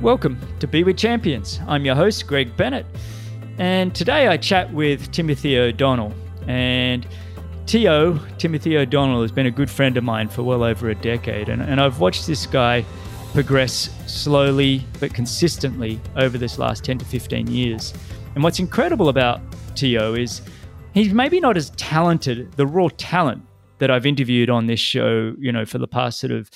Welcome to Be With Champions. I'm your host, Greg Bennett, and today I chat with Timothy O'Donnell. And T.O., Timothy O'Donnell, has been a good friend of mine for well over a decade, and, and I've watched this guy progress slowly but consistently over this last 10 to 15 years. And what's incredible about T.O. is he's maybe not as talented, the raw talent that I've interviewed on this show, you know, for the past sort of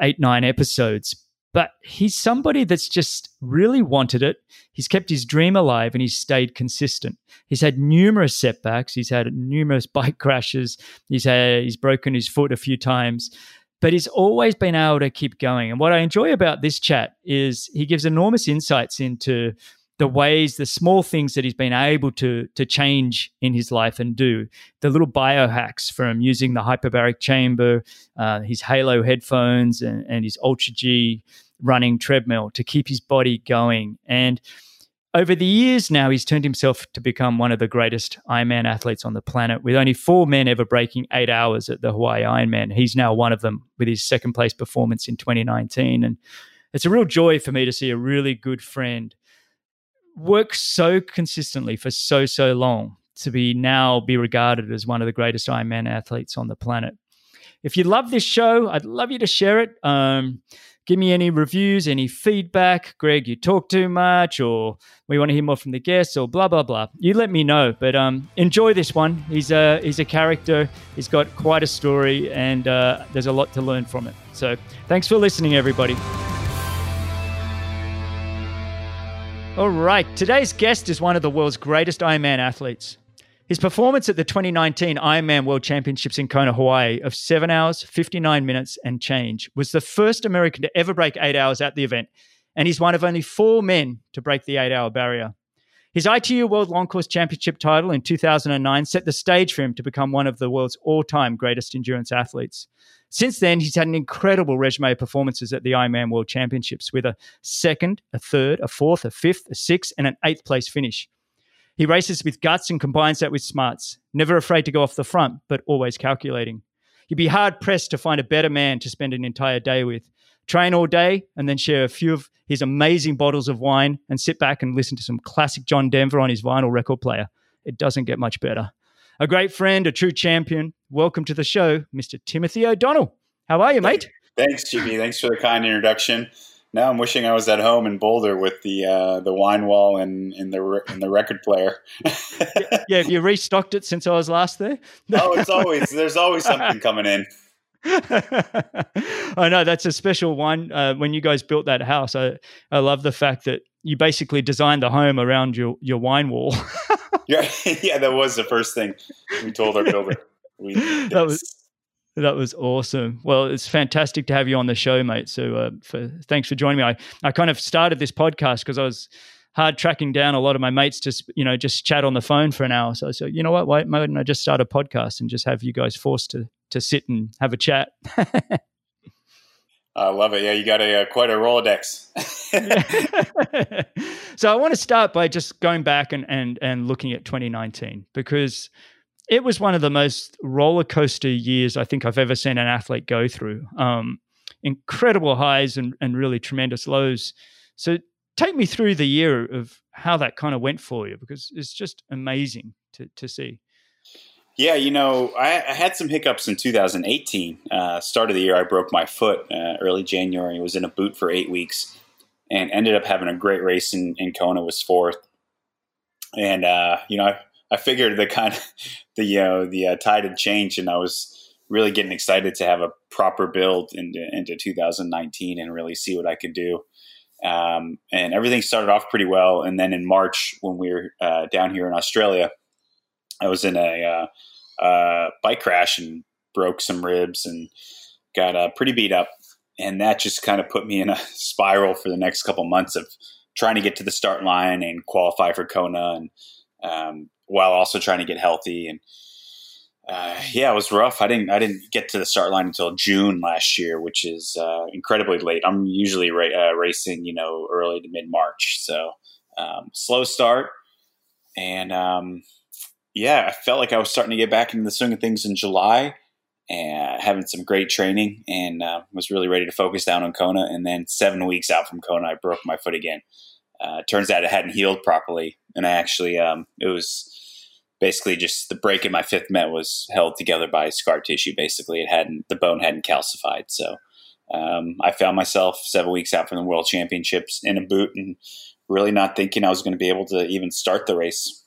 eight, nine episodes, but he's somebody that's just really wanted it. He's kept his dream alive and he's stayed consistent. He's had numerous setbacks. He's had numerous bike crashes. He's had he's broken his foot a few times, but he's always been able to keep going. And what I enjoy about this chat is he gives enormous insights into the ways, the small things that he's been able to to change in his life and do. The little biohacks from using the hyperbaric chamber, uh, his Halo headphones, and, and his Alter G running treadmill to keep his body going. And over the years now, he's turned himself to become one of the greatest Ironman athletes on the planet, with only four men ever breaking eight hours at the Hawaii Ironman. He's now one of them with his second place performance in 2019. And it's a real joy for me to see a really good friend work so consistently for so so long to be now be regarded as one of the greatest Ironman athletes on the planet. If you love this show, I'd love you to share it. Um, give me any reviews, any feedback. Greg, you talk too much, or we want to hear more from the guests, or blah blah blah. You let me know. But um, enjoy this one. He's a he's a character. He's got quite a story, and uh, there's a lot to learn from it. So thanks for listening, everybody. All right, today's guest is one of the world's greatest Ironman athletes. His performance at the 2019 Ironman World Championships in Kona, Hawaii, of 7 hours, 59 minutes, and change, was the first American to ever break 8 hours at the event, and he's one of only four men to break the 8 hour barrier. His ITU World Long Course Championship title in 2009 set the stage for him to become one of the world's all time greatest endurance athletes. Since then, he's had an incredible resume of performances at the Ironman World Championships with a second, a third, a fourth, a fifth, a sixth, and an eighth place finish. He races with guts and combines that with smarts, never afraid to go off the front, but always calculating. You'd be hard pressed to find a better man to spend an entire day with. Train all day and then share a few of his amazing bottles of wine and sit back and listen to some classic John Denver on his vinyl record player. It doesn't get much better a great friend, a true champion. Welcome to the show, Mr. Timothy O'Donnell. How are you, mate? Thanks, GB. Thanks for the kind introduction. Now I'm wishing I was at home in Boulder with the uh, the wine wall and, and the and the record player. yeah, have you restocked it since I was last there? oh, it's always there's always something coming in. I know that's a special one. Uh, when you guys built that house, I I love the fact that you basically designed the home around your your wine wall. yeah, yeah, that was the first thing we told our builder. We, that was that was awesome. Well, it's fantastic to have you on the show, mate. So, uh, for, thanks for joining me. I, I kind of started this podcast because I was hard tracking down a lot of my mates to you know just chat on the phone for an hour. So I said, you know what, why, why don't I just start a podcast and just have you guys forced to to sit and have a chat? I love it. Yeah, you got a, uh, quite a Rolodex. so I want to start by just going back and, and, and looking at 2019 because it was one of the most roller coaster years I think I've ever seen an athlete go through. Um, incredible highs and, and really tremendous lows. So take me through the year of how that kind of went for you because it's just amazing to, to see. Yeah, you know, I, I, had some hiccups in 2018. Uh, start of the year, I broke my foot uh, early January. Was in a boot for eight weeks, and ended up having a great race in, in Kona. Was fourth, and uh, you know, I, I, figured the kind of the uh, the uh, tide had changed, and I was really getting excited to have a proper build into into 2019 and really see what I could do. Um, and everything started off pretty well, and then in March when we were uh, down here in Australia I was in a uh, uh, bike crash and broke some ribs and got uh, pretty beat up. And that just kind of put me in a spiral for the next couple months of trying to get to the start line and qualify for Kona, and um, while also trying to get healthy. And uh, yeah, it was rough. I didn't I didn't get to the start line until June last year, which is uh, incredibly late. I'm usually ra- uh, racing, you know, early to mid March, so um, slow start. And um, yeah, I felt like I was starting to get back into the swing of things in July. and having some great training and uh, was really ready to focus down on Kona. And then seven weeks out from Kona, I broke my foot again. Uh, turns out it hadn't healed properly, and I actually um, it was basically just the break in my fifth met was held together by scar tissue. Basically, it hadn't the bone hadn't calcified, so um, I found myself seven weeks out from the World Championships in a boot and really not thinking I was going to be able to even start the race.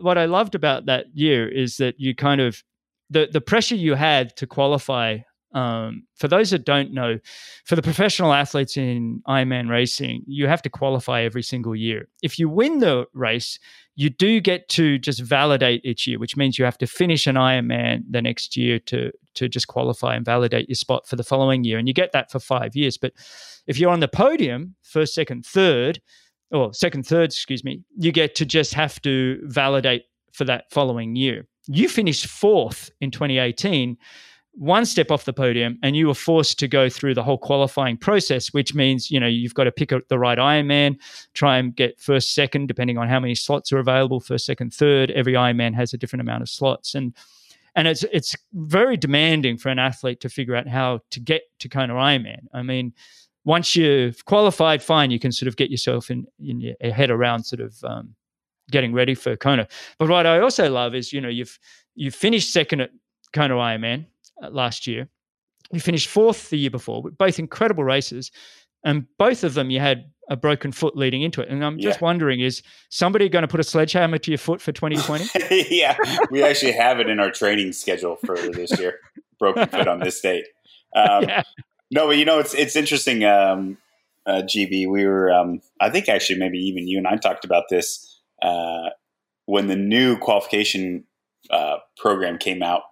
What I loved about that year is that you kind of the the pressure you had to qualify. Um, for those that don't know, for the professional athletes in Ironman racing, you have to qualify every single year. If you win the race, you do get to just validate each year, which means you have to finish an Ironman the next year to to just qualify and validate your spot for the following year, and you get that for five years. But if you're on the podium, first, second, third, or second, third, excuse me, you get to just have to validate for that following year. You finished fourth in 2018 one step off the podium and you were forced to go through the whole qualifying process, which means, you know, you've got to pick the right Ironman, try and get first, second, depending on how many slots are available, first, second, third. Every Ironman has a different amount of slots. And and it's it's very demanding for an athlete to figure out how to get to Kona Ironman. I mean, once you've qualified, fine, you can sort of get yourself in, in your head around sort of um, getting ready for Kona. But what I also love is, you know, you've you've finished second at Kona Ironman uh, last year. You finished fourth the year before, both incredible races, and both of them you had a broken foot leading into it. And I'm just yeah. wondering, is somebody going to put a sledgehammer to your foot for 2020? yeah, we actually have it in our training schedule for this year. broken foot on this date. Um, yeah. No, but you know it's it's interesting. Um, uh, GB, we were, um, I think actually maybe even you and I talked about this uh, when the new qualification uh, program came out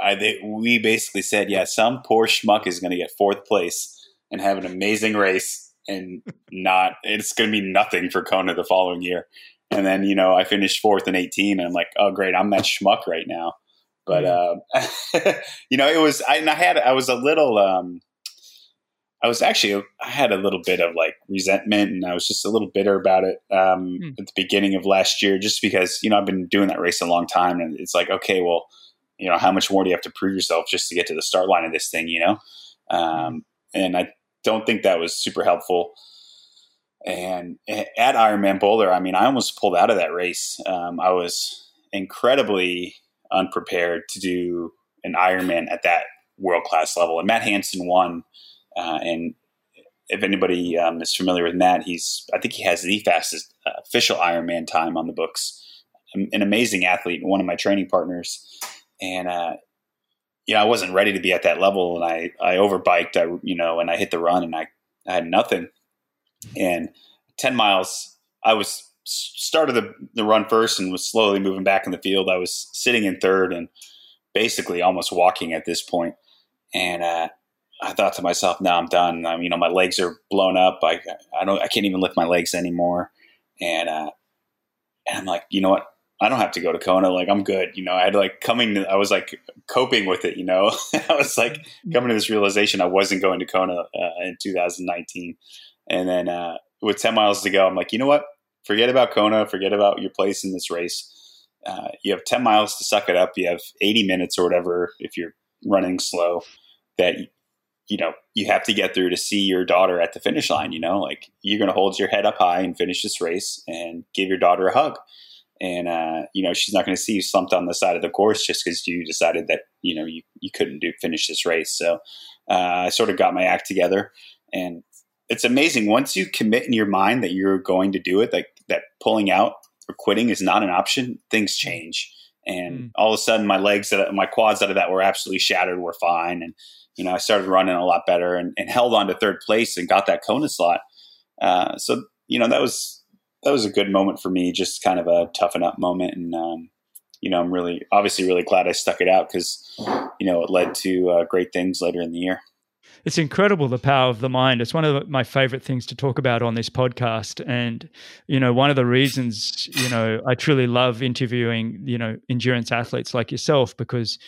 I they, we basically said, yeah, some poor schmuck is going to get fourth place and have an amazing race, and not it's going to be nothing for Kona the following year. And then you know I finished fourth in eighteen, and I'm like, oh great, I'm that schmuck right now. But uh, you know, it was I, I had I was a little. Um, I was actually I had a little bit of like resentment and I was just a little bitter about it um, mm. at the beginning of last year, just because you know I've been doing that race a long time and it's like okay, well you know, how much more do you have to prove yourself just to get to the start line of this thing, you know? Um, and I don't think that was super helpful. And at Ironman Boulder, I mean, I almost pulled out of that race. Um, I was incredibly unprepared to do an Ironman at that world class level. And Matt Hanson won. Uh, and if anybody um, is familiar with Matt, he's I think he has the fastest uh, official Ironman time on the books. An amazing athlete, one of my training partners and uh, you know I wasn't ready to be at that level, and I I overbiked, I you know, and I hit the run, and I I had nothing, and ten miles I was started the, the run first and was slowly moving back in the field. I was sitting in third and basically almost walking at this point, and uh, I thought to myself, now I'm done. I'm, you know, my legs are blown up. I I don't I can't even lift my legs anymore." And uh, and I'm like, you know what? I don't have to go to Kona. Like I'm good. You know, I had like coming. To, I was like coping with it. You know, I was like mm-hmm. coming to this realization I wasn't going to Kona uh, in 2019, and then uh, with 10 miles to go, I'm like, you know what? Forget about Kona. Forget about your place in this race. Uh, you have 10 miles to suck it up. You have 80 minutes or whatever if you're running slow. That you know you have to get through to see your daughter at the finish line. You know, like you're going to hold your head up high and finish this race and give your daughter a hug and uh, you know she's not going to see you slumped on the side of the course just because you decided that you know you, you couldn't do finish this race so uh, i sort of got my act together and it's amazing once you commit in your mind that you're going to do it like that pulling out or quitting is not an option things change and mm. all of a sudden my legs that my quads out of that were absolutely shattered were fine and you know i started running a lot better and, and held on to third place and got that kona slot uh, so you know that was that was a good moment for me, just kind of a toughen up moment. And, um, you know, I'm really, obviously, really glad I stuck it out because, you know, it led to uh, great things later in the year. It's incredible the power of the mind. It's one of my favorite things to talk about on this podcast. And, you know, one of the reasons, you know, I truly love interviewing, you know, endurance athletes like yourself because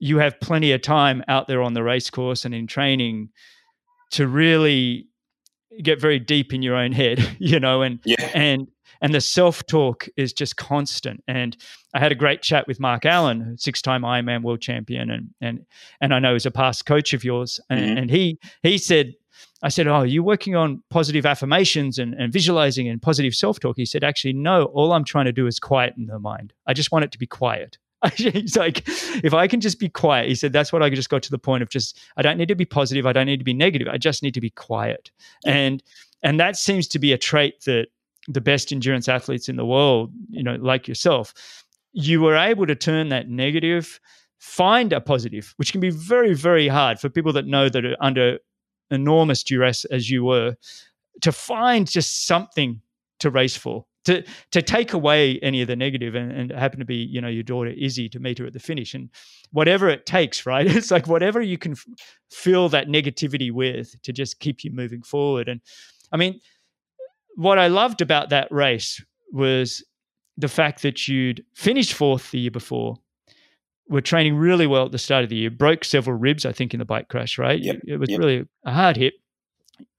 you have plenty of time out there on the race course and in training to really get very deep in your own head, you know, and yeah. and and the self talk is just constant. And I had a great chat with Mark Allen, six time Ironman world champion, and and and I know he's a past coach of yours, and, mm-hmm. and he he said. I said, Oh, you're working on positive affirmations and, and visualizing and positive self talk. He said, Actually, no, all I'm trying to do is quieten the mind. I just want it to be quiet. He's like, if I can just be quiet, he said, that's what I just got to the point of just, I don't need to be positive. I don't need to be negative. I just need to be quiet. Yeah. And, and that seems to be a trait that the best endurance athletes in the world, you know, like yourself, you were able to turn that negative, find a positive, which can be very, very hard for people that know that are under enormous duress as you were, to find just something to race for to to take away any of the negative and, and happen to be you know your daughter Izzy to meet her at the finish and whatever it takes right it's like whatever you can f- fill that negativity with to just keep you moving forward and I mean what I loved about that race was the fact that you'd finished fourth the year before were training really well at the start of the year broke several ribs I think in the bike crash right yep. it was yep. really a hard hit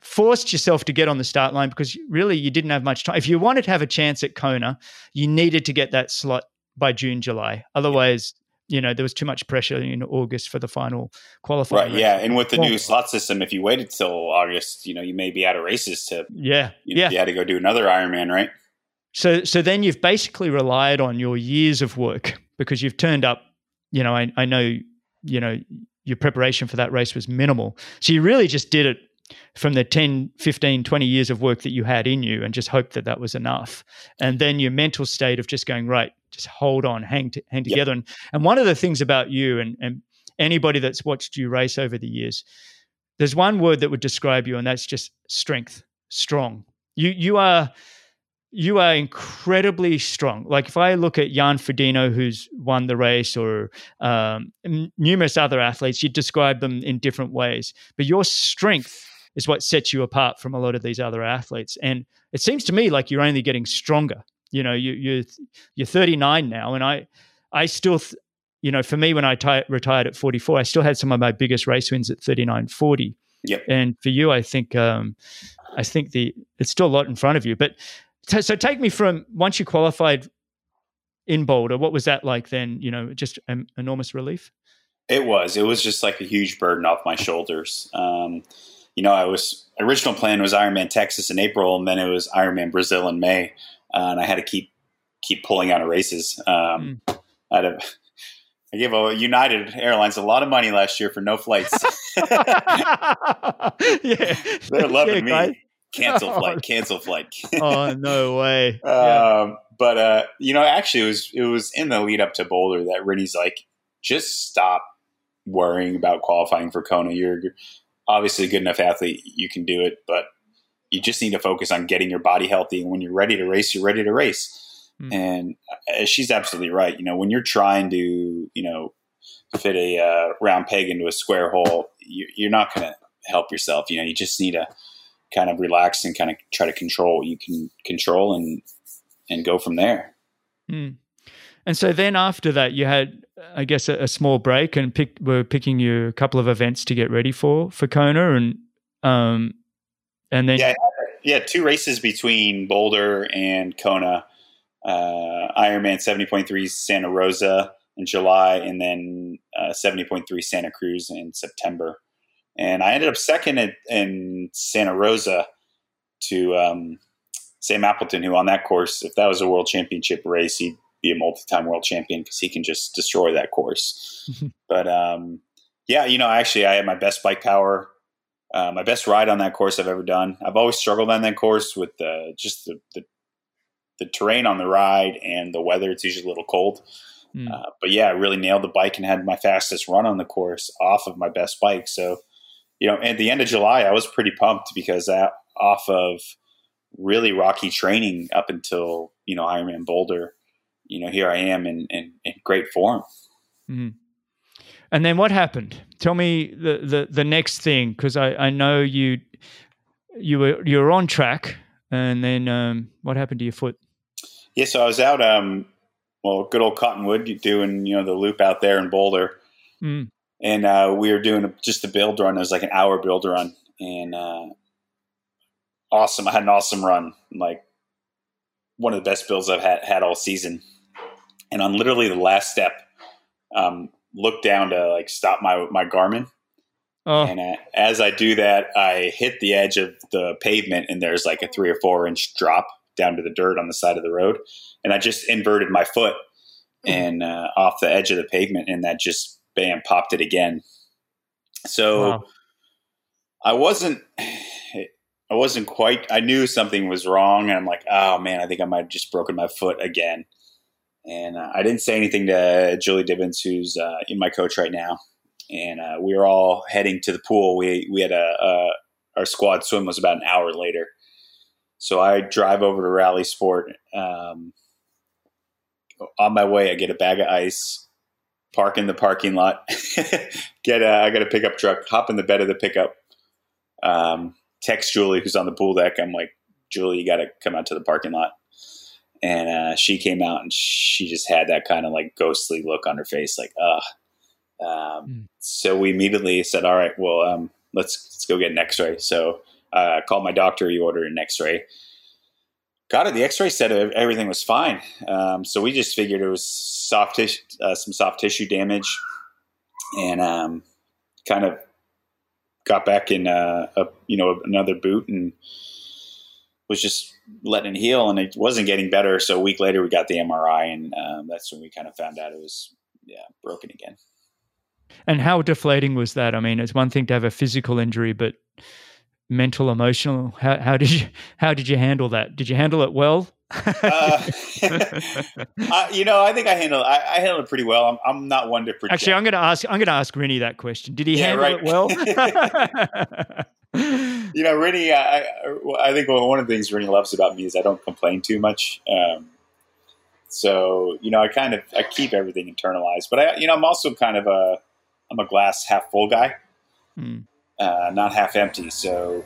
forced yourself to get on the start line because really you didn't have much time. If you wanted to have a chance at Kona, you needed to get that slot by June, July. Otherwise, you know, there was too much pressure in August for the final qualifying. Right. Yeah. And with the new slot system, if you waited till August, you know, you may be out of races to. Yeah. You, yeah. You had to go do another Ironman, right? So, so then you've basically relied on your years of work because you've turned up. You know, I, I know, you know, your preparation for that race was minimal. So you really just did it from the 10, 15, 20 years of work that you had in you and just hope that that was enough. And then your mental state of just going, right, just hold on, hang, hang together. Yep. And, and one of the things about you and, and anybody that's watched you race over the years, there's one word that would describe you, and that's just strength, strong. You, you are you are incredibly strong. Like if I look at Jan Frodeno, who's won the race, or um, numerous other athletes, you describe them in different ways. But your strength is what sets you apart from a lot of these other athletes. And it seems to me like you're only getting stronger. You know, you, you you're 39 now, and I I still. Th- you know, for me, when I t- retired at 44, I still had some of my biggest race wins at 39, 40. Yep. And for you, I think, um, I think the it's still a lot in front of you. But t- so take me from once you qualified in Boulder, what was that like then? You know, just an enormous relief. It was. It was just like a huge burden off my shoulders. Um, you know, I was original plan was Ironman Texas in April, and then it was Ironman Brazil in May, uh, and I had to keep keep pulling out of races. Um, mm. I had a, I gave a United Airlines a lot of money last year for no flights. yeah, they're loving yeah, me. Cancel flight, cancel flight. oh no way! Um, but uh, you know, actually, it was it was in the lead up to Boulder that Rinny's like, just stop worrying about qualifying for Kona. You're obviously a good enough athlete, you can do it, but you just need to focus on getting your body healthy. And when you're ready to race, you're ready to race. Mm. And uh, she's absolutely right. You know, when you're trying to, you know, fit a uh, round peg into a square hole, you, are not going to help yourself. You know, you just need to kind of relax and kind of try to control what you can control and and go from there. Mm. And so then after that, you had, I guess, a, a small break and pick, were picking you a couple of events to get ready for for Kona, and um, and then yeah, yeah, two races between Boulder and Kona. Uh, Ironman seventy point three Santa Rosa in July, and then uh, seventy point three Santa Cruz in September. And I ended up second at, in Santa Rosa to um, Sam Appleton, who on that course, if that was a world championship race, he'd be a multi-time world champion because he can just destroy that course. but um, yeah, you know, actually, I had my best bike power, uh, my best ride on that course I've ever done. I've always struggled on that course with the, just the, the, the terrain on the ride and the weather. It's usually a little cold. Mm. Uh, but yeah, I really nailed the bike and had my fastest run on the course off of my best bike. So, you know, at the end of July, I was pretty pumped because that, off of really rocky training up until you know Ironman Boulder, you know, here I am in, in, in great form. Mm-hmm. And then what happened? Tell me the, the, the next thing, because I, I know you you were you were on track, and then um, what happened to your foot? Yeah, so I was out, um, well, good old Cottonwood, doing you know the loop out there in Boulder, mm. and uh, we were doing just a build run. It was like an hour build run, and uh, awesome. I had an awesome run, like one of the best builds I've had, had all season. And on literally the last step, um, look down to like stop my my Garmin. Oh. And uh, as I do that, I hit the edge of the pavement, and there's like a three or four inch drop down to the dirt on the side of the road. And I just inverted my foot mm. and uh, off the edge of the pavement, and that just bam popped it again. So wow. I wasn't. I wasn't quite. I knew something was wrong, and I'm like, oh man, I think I might have just broken my foot again. And uh, I didn't say anything to Julie Dibens, who's uh, in my coach right now. And uh, we were all heading to the pool. We we had a, a, our squad swim was about an hour later. So I drive over to Rallysport. Um, on my way, I get a bag of ice, park in the parking lot, get a, I got a pickup truck, hop in the bed of the pickup, um, text Julie who's on the pool deck. I'm like, Julie, you got to come out to the parking lot and uh, she came out and she just had that kind of like ghostly look on her face, like, ugh. Um, mm. So we immediately said, "All right, well, um, let's let's go get an X-ray." So uh, I called my doctor. He ordered an X-ray. Got it. The X-ray said everything was fine. Um, so we just figured it was soft tissue, uh, some soft tissue damage, and um, kind of got back in uh, a you know another boot and was just letting it heal, and it wasn't getting better. So a week later, we got the MRI, and um, that's when we kind of found out it was yeah broken again. And how deflating was that? I mean, it's one thing to have a physical injury, but mental, emotional. How, how did you how did you handle that? Did you handle it well? uh, you know, I think I handle I, I handle it pretty well. I'm, I'm not one to project. Actually, I'm going to ask I'm going to ask Rinny that question. Did he yeah, handle right. it well? you know, Rinny, I, I think one of the things Rinny loves about me is I don't complain too much. Um, so, you know, I kind of, I keep everything internalized, but I, you know, I'm also kind of a, I'm a glass half full guy, mm. uh, not half empty. So,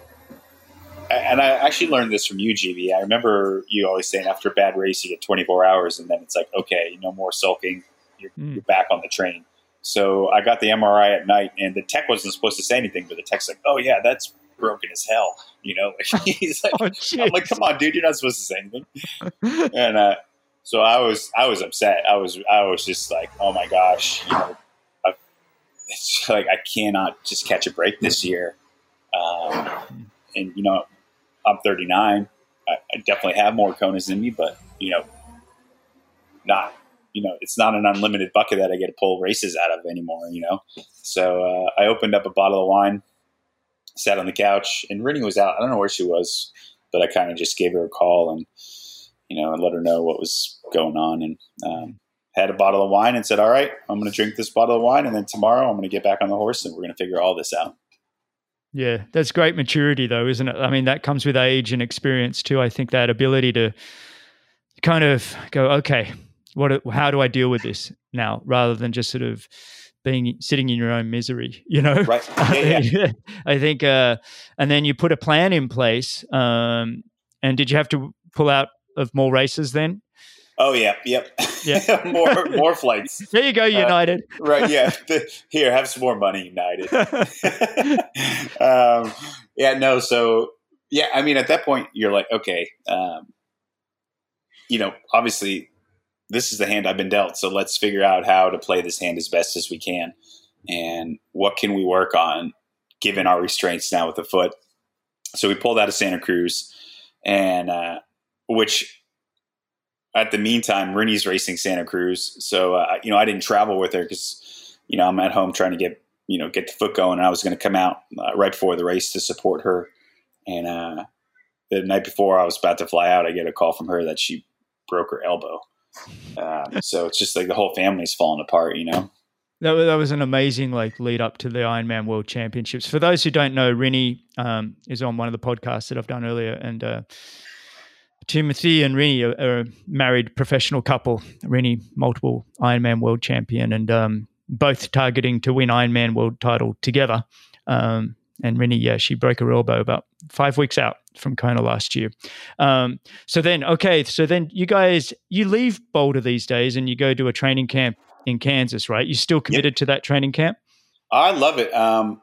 and I actually learned this from you, GB. I remember you always saying after a bad race, you get 24 hours and then it's like, okay, no more sulking. You're, mm. you're back on the train. So I got the MRI at night, and the tech wasn't supposed to say anything, but the tech's like, "Oh yeah, that's broken as hell." You know, he's like, oh, "I'm like, come on, dude, you're not supposed to say anything." and uh, so I was, I was upset. I was, I was just like, "Oh my gosh," you know, I, it's like I cannot just catch a break this year. Um, and you know, I'm 39. I, I definitely have more Konas in me, but you know, not you know, it's not an unlimited bucket that I get to pull races out of anymore, you know? So uh, I opened up a bottle of wine, sat on the couch, and Rinny was out. I don't know where she was, but I kind of just gave her a call and, you know, and let her know what was going on. And um, had a bottle of wine and said, all right, I'm going to drink this bottle of wine. And then tomorrow I'm going to get back on the horse and we're going to figure all this out. Yeah, that's great maturity, though, isn't it? I mean, that comes with age and experience too. I think that ability to kind of go, okay, what how do I deal with this now rather than just sort of being sitting in your own misery, you know. Right. Yeah, yeah. I think, uh, and then you put a plan in place. Um, and did you have to pull out of more races then? Oh yeah, yep, yeah, more more flights. There you go, uh, United. Uh, right, yeah. Here, have some more money, United. um, yeah, no. So yeah, I mean, at that point, you're like, okay, um, you know, obviously this is the hand I've been dealt. So let's figure out how to play this hand as best as we can. And what can we work on given our restraints now with the foot? So we pulled out of Santa Cruz, and uh, which at the meantime, Rinny's racing Santa Cruz. So, uh, you know, I didn't travel with her because, you know, I'm at home trying to get, you know, get the foot going. And I was going to come out uh, right before the race to support her. And uh, the night before I was about to fly out, I get a call from her that she broke her elbow. Um, so it's just like the whole family's falling apart, you know. That, that was an amazing like lead up to the Ironman World Championships. For those who don't know, Rinny um, is on one of the podcasts that I've done earlier, and uh, Timothy and Rinny are, are, a married professional couple. Rinny, multiple Ironman World Champion, and um, both targeting to win Ironman World title together. Um, and Rinny, yeah, she broke her elbow about five weeks out from Kona last year. Um, so then, okay, so then you guys, you leave Boulder these days and you go to a training camp in Kansas, right? You still committed yep. to that training camp? I love it. Um,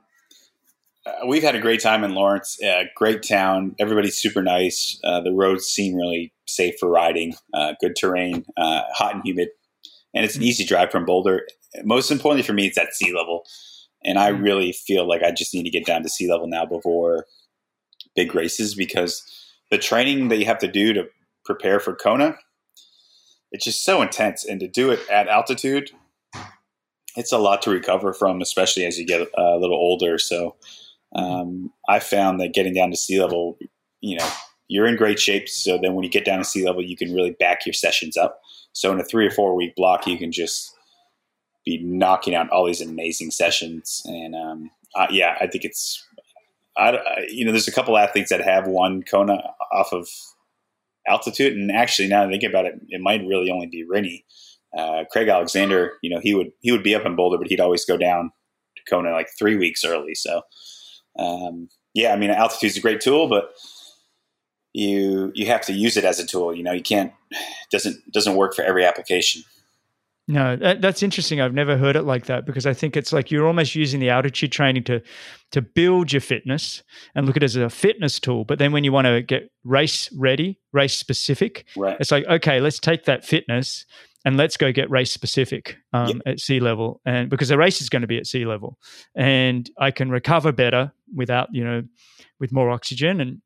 uh, we've had a great time in Lawrence. Uh, great town. Everybody's super nice. Uh, the roads seem really safe for riding. Uh, good terrain. Uh, hot and humid, and it's an easy drive from Boulder. Most importantly for me, it's at sea level, and I Mm. really feel like I just need to get down to sea level now before big races because the training that you have to do to prepare for Kona, it's just so intense, and to do it at altitude, it's a lot to recover from, especially as you get a little older. So um, I found that getting down to sea level, you know, you're in great shape. So then when you get down to sea level, you can really back your sessions up. So in a three or four week block, you can just be knocking out all these amazing sessions. And um, uh, yeah, I think it's, I, I- you know, there's a couple athletes that have won Kona off of altitude. And actually, now that I think about it, it might really only be Rinny. Uh, Craig Alexander, you know, he would he would be up in Boulder, but he'd always go down to Kona like three weeks early. So, um, yeah, I mean, altitude's a great tool, but you you have to use it as a tool. You know, you can't doesn't doesn't work for every application. No, that, that's interesting. I've never heard it like that because I think it's like you're almost using the altitude training to to build your fitness and look at it as a fitness tool. But then when you want to get race ready, race specific, Right. it's like okay, let's take that fitness and let's go get race specific um, at sea level, and because the race is going to be at sea level, and I can recover better without you know with more oxygen and.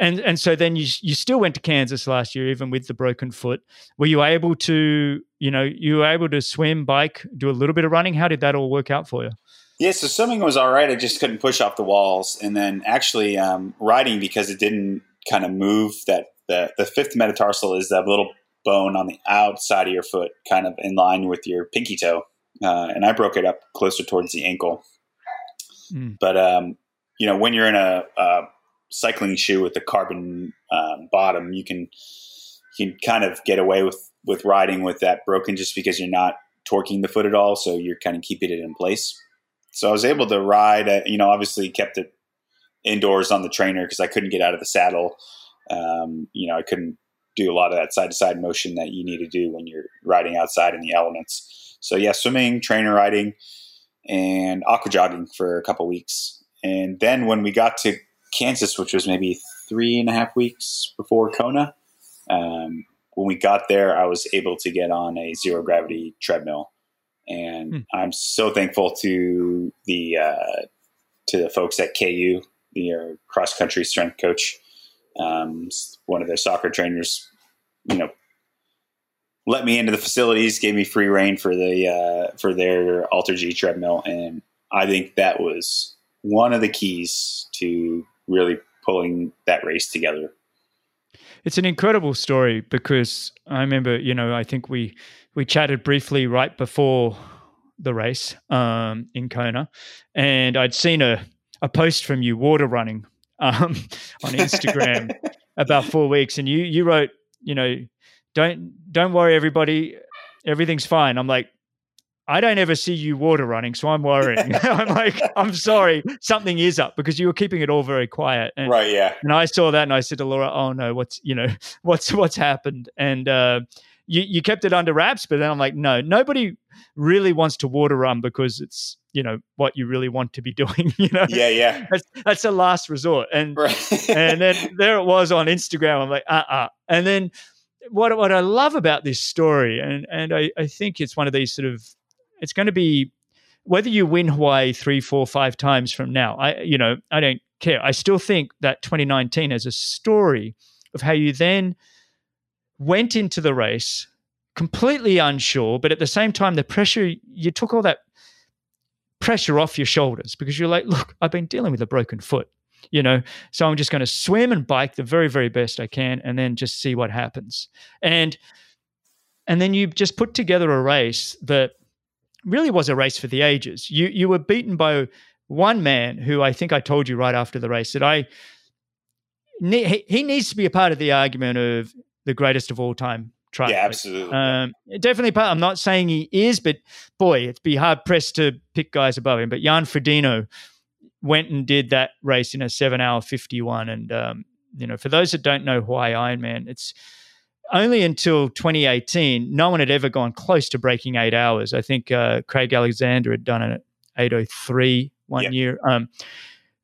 And and so then you you still went to Kansas last year, even with the broken foot. Were you able to, you know, you were able to swim, bike, do a little bit of running? How did that all work out for you? Yeah, so swimming was all right. I just couldn't push off the walls, and then actually um, riding because it didn't kind of move. That the the fifth metatarsal is that little bone on the outside of your foot, kind of in line with your pinky toe, uh, and I broke it up closer towards the ankle. Mm. But um, you know, when you're in a, a cycling shoe with the carbon um, bottom, you can you can kind of get away with with riding with that broken just because you're not torquing the foot at all, so you're kind of keeping it in place. So I was able to ride. uh, You know, obviously kept it indoors on the trainer because I couldn't get out of the saddle. Um, you know, I couldn't do a lot of that side to side motion that you need to do when you're riding outside in the elements. So yeah, swimming, trainer riding, and aqua jogging for a couple weeks. And then when we got to Kansas, which was maybe three and a half weeks before Kona, um, when we got there, I was able to get on a zero gravity treadmill, and Hmm. I'm so thankful to the uh, to the folks at KU, the uh, cross country strength coach, um, one of their soccer trainers. You know, let me into the facilities, gave me free reign for the uh, for their Alter G treadmill, and I think that was one of the keys to really pulling that race together. It's an incredible story because I remember, you know, I think we we chatted briefly right before the race um, in Kona, and I'd seen a a post from you water running um, on Instagram about four weeks, and you you wrote, you know, don't don't worry, everybody, everything's fine. I'm like. I don't ever see you water running, so I'm worrying. I'm like, I'm sorry, something is up because you were keeping it all very quiet. And, right? Yeah. and I saw that and I said to Laura, "Oh no, what's you know what's what's happened?" And uh, you you kept it under wraps, but then I'm like, no, nobody really wants to water run because it's you know what you really want to be doing. You know, Yeah. Yeah. that's that's a last resort. And Right. and then there it was on Instagram. I'm like, uh uh And then what what I love about this story, and and I, I think it's one of these sort of it's going to be whether you win Hawaii three, four, five times from now. I you know I don't care. I still think that 2019 as a story of how you then went into the race completely unsure, but at the same time the pressure you took all that pressure off your shoulders because you're like, look, I've been dealing with a broken foot you know so i'm just going to swim and bike the very very best i can and then just see what happens and and then you just put together a race that really was a race for the ages you you were beaten by one man who i think i told you right after the race that i he, he needs to be a part of the argument of the greatest of all time yeah. Absolutely. Um, definitely, part. I'm not saying he is, but boy, it'd be hard pressed to pick guys above him. But Jan Frodeno went and did that race in a seven hour 51. And, um, you know, for those that don't know Hawaii Ironman, it's only until 2018, no one had ever gone close to breaking eight hours. I think uh, Craig Alexander had done it at 803 one Yeah. year. Um,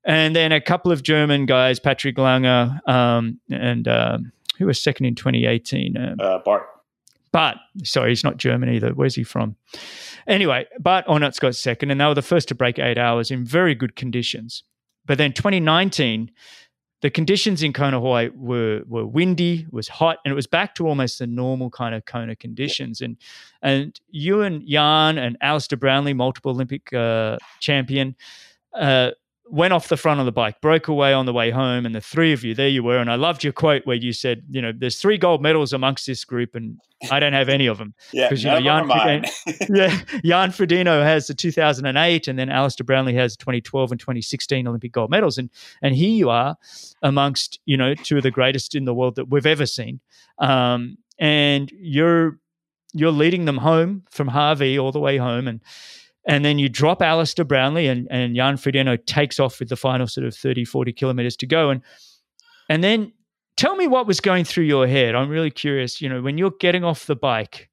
and then a couple of German guys, Patrick Lange um, and um, who was second in 2018? Um, uh, Bart. But sorry, he's not German either. Where's he from? Anyway, Bart Aernouts got second, and they were the first to break eight hours in very good conditions. But then 2019, the conditions in Kona, Hawaii were were windy, was hot, and it was back to almost the normal kind of Kona conditions. And and you and Jan and Alistair Brownlee, multiple Olympic uh, champion, uh, went off the front of the bike, broke away on the way home, and the three of you, there you were. And I loved your quote where you said, you know, there's three gold medals amongst this group, and I don't have any of them. yeah, because you know, Jan, Frodeno, yeah, Jan Frodeno has the 2008, and then Alistair Brownlee has 2012 and 2016 Olympic gold medals, and and here you are amongst you know two of the greatest in the world that we've ever seen, um, and you're you're leading them home from Hawi all the way home, and and then you drop Alistair Brownlee and, and Jan Frodeno takes off with the final sort of 30, 40 kilometers to go. And and then tell me what was going through your head. I'm really curious, you know, when you're getting off the bike,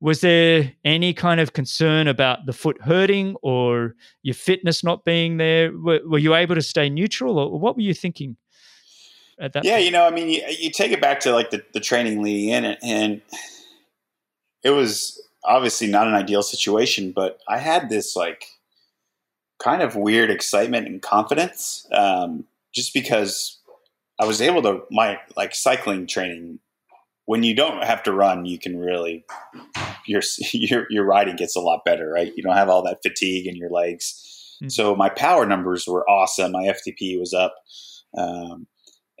was there any kind of concern about the foot hurting or your fitness not being there? Were, were you able to stay neutral or what were you thinking at that Yeah, point? you know, I mean, you, you take it back to like the, the training leading in it, and it was obviously not an ideal situation, but I had this like kind of weird excitement and confidence um, just because I was able to my like cycling training. When you don't have to run, you can really your your your riding gets a lot better, right? You don't have all that fatigue in your legs. Mm. So my power numbers were awesome. My FTP was up. Um,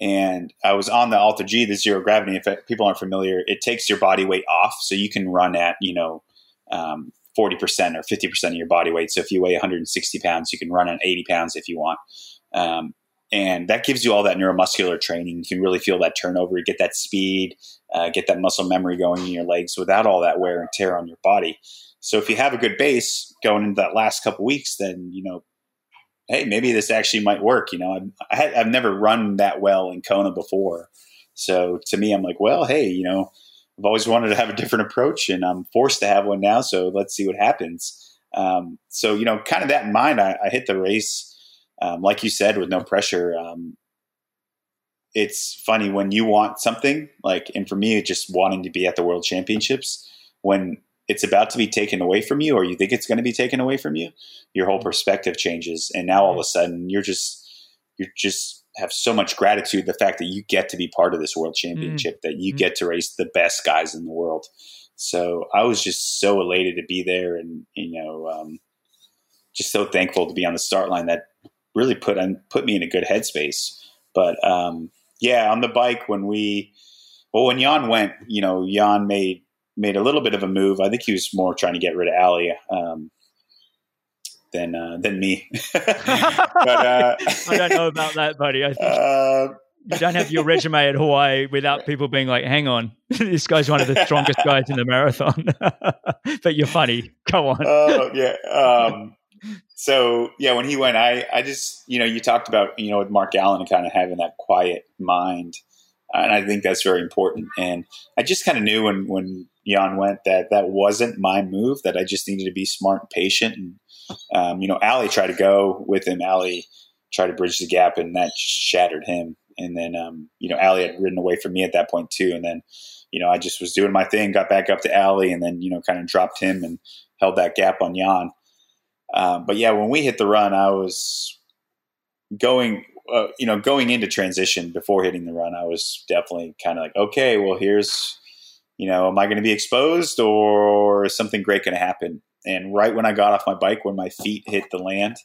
and I was on the Alter G, the zero gravity. If people aren't familiar, it takes your body weight off, so you can run at you know um, forty percent or fifty percent of your body weight. So if you weigh 160 pounds, you can run at 80 pounds if you want, um, and that gives you all that neuromuscular training. You can really feel that turnover, get that speed, uh, get that muscle memory going in your legs without all that wear and tear on your body. So if you have a good base going into that last couple weeks, then you know hey, maybe this actually might work. You know, I had, I've never run that well in Kona before. So to me, I'm like, well, hey, you know, I've always wanted to have a different approach and I'm forced to have one now. So let's see what happens. Um, so, you know, kind of that in mind, I, I hit the race, um, like you said, with no pressure. Um, it's funny when you want something like, and for me, just wanting to be at the world championships when it's about to be taken away from you or you think it's going to be taken away from you your whole perspective changes and now all of a sudden you're just you're just have so much gratitude the fact that you get to be part of this world championship mm. that you mm. get to race the best guys in the world so i was just so elated to be there and you know um, just so thankful to be on the start line that really put on put me in a good headspace but um, yeah on the bike when we well when jan went you know jan made made a little bit of a move. I think he was more trying to get rid of Ali um, than uh, than me. but, uh, I don't know about that, buddy. I think uh, you don't have your resume at Hawaii without people being like, "Hang on, this guy's one of the strongest guys in the marathon." but you're funny. Go on. Oh yeah. Um, so yeah, when he went, I I just you know you talked about you know with Mark Allen kind of having that quiet mind. And I think that's very important. And I just kind of knew when, when Jan went that that wasn't my move. That I just needed to be smart and patient. And um, you know, Ali tried to go with him. Ali tried to bridge the gap, and that shattered him. And then um, you know, Ali had ridden away from me at that point too. And then you know, I just was doing my thing, got back up to Ali, and then you know, kind of dropped him and held that gap on Jan. Um, but yeah, when we hit the run, I was going uh, you know, going into transition before hitting the run, I was definitely kind of like, okay, well, here's you know, am I going to be exposed or is something great going to happen? And right when I got off my bike, when my feet hit the land,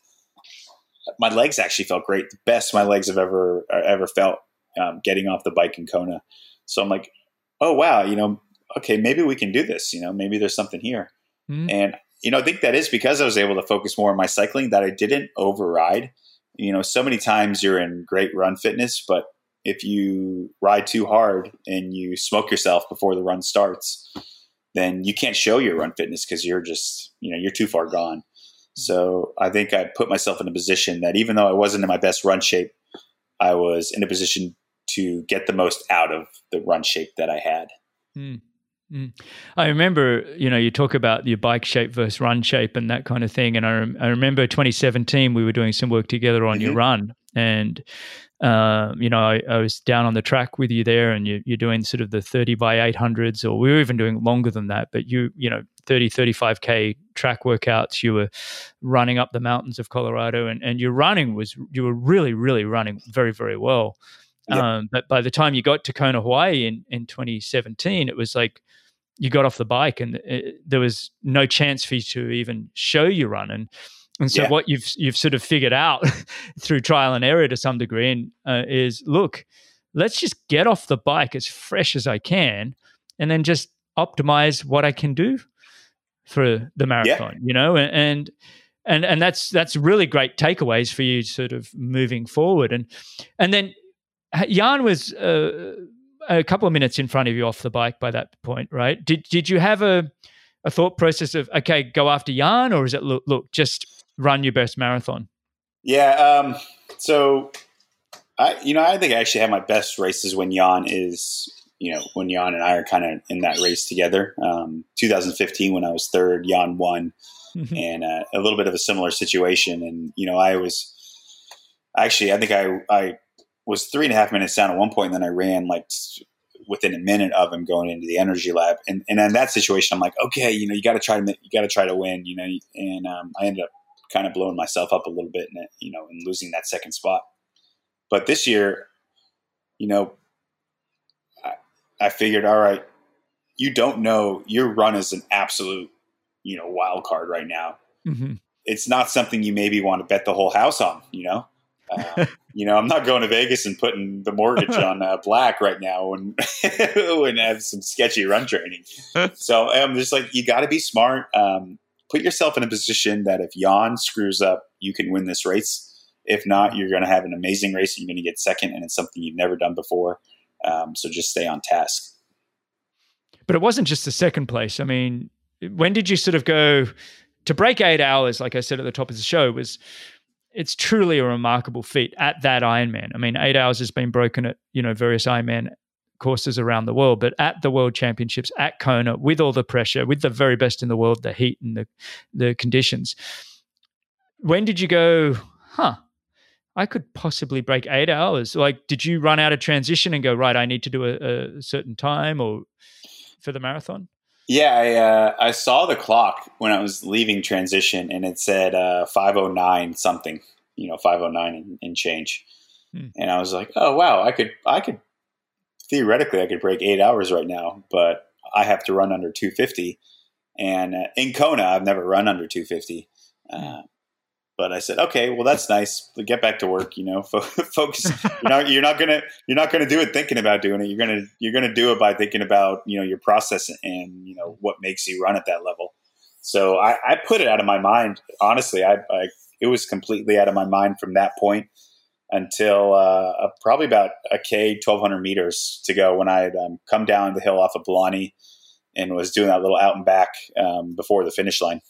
my legs actually felt great. The best my legs have ever ever felt um, getting off the bike in Kona. So I'm like, oh wow, you know, okay, maybe we can do this. You know, maybe there's something here. Mm-hmm. And you know, I think that is because I was able to focus more on my cycling that I didn't override. You know, so many times you're in great run fitness, but if you ride too hard and you smoke yourself before the run starts, then you can't show your run fitness because you're just, you know, you're too far gone. So I think I put myself in a position that even though I wasn't in my best run shape, I was in a position to get the most out of the run shape that I had. Mm. Mm. I remember, you know, you talk about your bike shape versus run shape and that kind of thing. And I, rem- I remember 2017, we were doing some work together on mm-hmm. your run. And um, you know, I, I, was down on the track with you there, and you, are doing sort of the 30 by 800s, or we were even doing longer than that. But you, you know, 30, 35k track workouts. You were running up the mountains of Colorado, and and your running was you were really, really running very, very well. Um, but by the time you got to Kona, Hawaii in in 2017, it was like you got off the bike, and it, there was no chance for you to even show your run and and so yeah. what you've you've sort of figured out through trial and error to some degree and, uh, is look, let's just get off the bike as fresh as I can, and then just optimize what I can do for the marathon. Yeah. You know, and and and that's that's really great takeaways for you, sort of moving forward. And and then Jan was. Uh, a couple of minutes in front of you off the bike by that point, right? Did did you have a a thought process of okay, go after Jan, or is it look look just run your best marathon? Yeah. Um, so I, you know, I think I actually have my best races when Jan is, you know, when Jan and I are kind of in that race together. Um, 2015, when I was third, Jan won, mm-hmm. and uh, a little bit of a similar situation. And you know, I was actually, I think I, I was three and a half minutes down at one point, and then I ran like within a minute of him going into the energy lab. And and in that situation, I'm like, okay, you know, you got to try to you got to try to win, you know. And um, I ended up kind of blowing myself up a little bit and you know and losing that second spot. But this year, you know, I, I figured, all right, you don't know your run is an absolute, you know, wild card right now. Mm-hmm. It's not something you maybe want to bet the whole house on. You know, uh, you know, I'm not going to Vegas and putting the mortgage on uh, black right now and I have some sketchy run training. so I'm just like, you got to be smart. Um, put yourself in a position that if Jan screws up, you can win this race. If not, you're going to have an amazing race and you're going to get second, and it's something you've never done before. Um, so just stay on task. But it wasn't just the second place. I mean, when did you sort of go to break eight hours? Like I said at the top of the show, was it's truly a remarkable feat at that Ironman. I mean, eight hours has been broken at you know various Ironman courses around the world, but at the World Championships at Kona, with all the pressure, with the very best in the world, the heat and the the conditions. When did you go? Huh. I could possibly break eight hours. Like, did you run out of transition and go right? I need to do a, a certain time or for the marathon. Yeah, I uh, I saw the clock when I was leaving transition, and it said uh, five oh nine something. You know, five oh nine and change. Hmm. And I was like, oh wow, I could I could theoretically I could break eight hours right now, but I have to run under 250. And uh, in Kona, I've never run under 250. Uh, but I said, okay, well that's nice. But get back to work. You know, focus. You're not you're not gonna you're not gonna do it thinking about doing it. You're gonna you're gonna do it by thinking about you know your process and you know what makes you run at that level. So I, I put it out of my mind. Honestly, I, I it was completely out of my mind from that point until uh, probably about a K, 1200 meters to go when I had um, come down the hill off of Palani and was doing that little out and back um, before the finish line.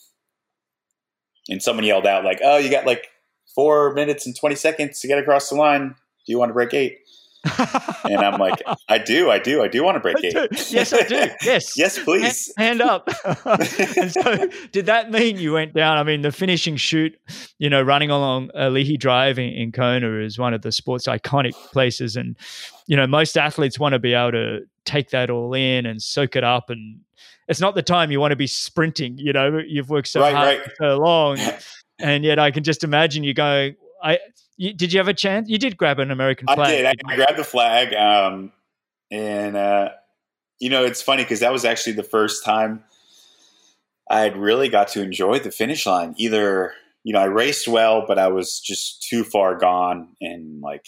And someone yelled out, like, oh, you got like four minutes and 20 seconds to get across the line. Do you want to break eight? And I'm like, I do, I do, I do want to break eight. yes, I do. Yes, yes, please. Hand, hand up. and so, did that mean you went down? I mean, the finishing chute, you know, running along Ali'i Drive in, in Kona is one of the sport's iconic places, and you know, most athletes want to be able to take that all in and soak it up, and it's not the time you want to be sprinting. You know, you've worked so right, hard right. so long, and yet I can just imagine you going. I you, did you have a chance? You did grab an American flag. I did. I, I grabbed the flag, um, and uh, you know it's funny because that was actually the first time I had really got to enjoy the finish line. Either you know I raced well, but I was just too far gone and like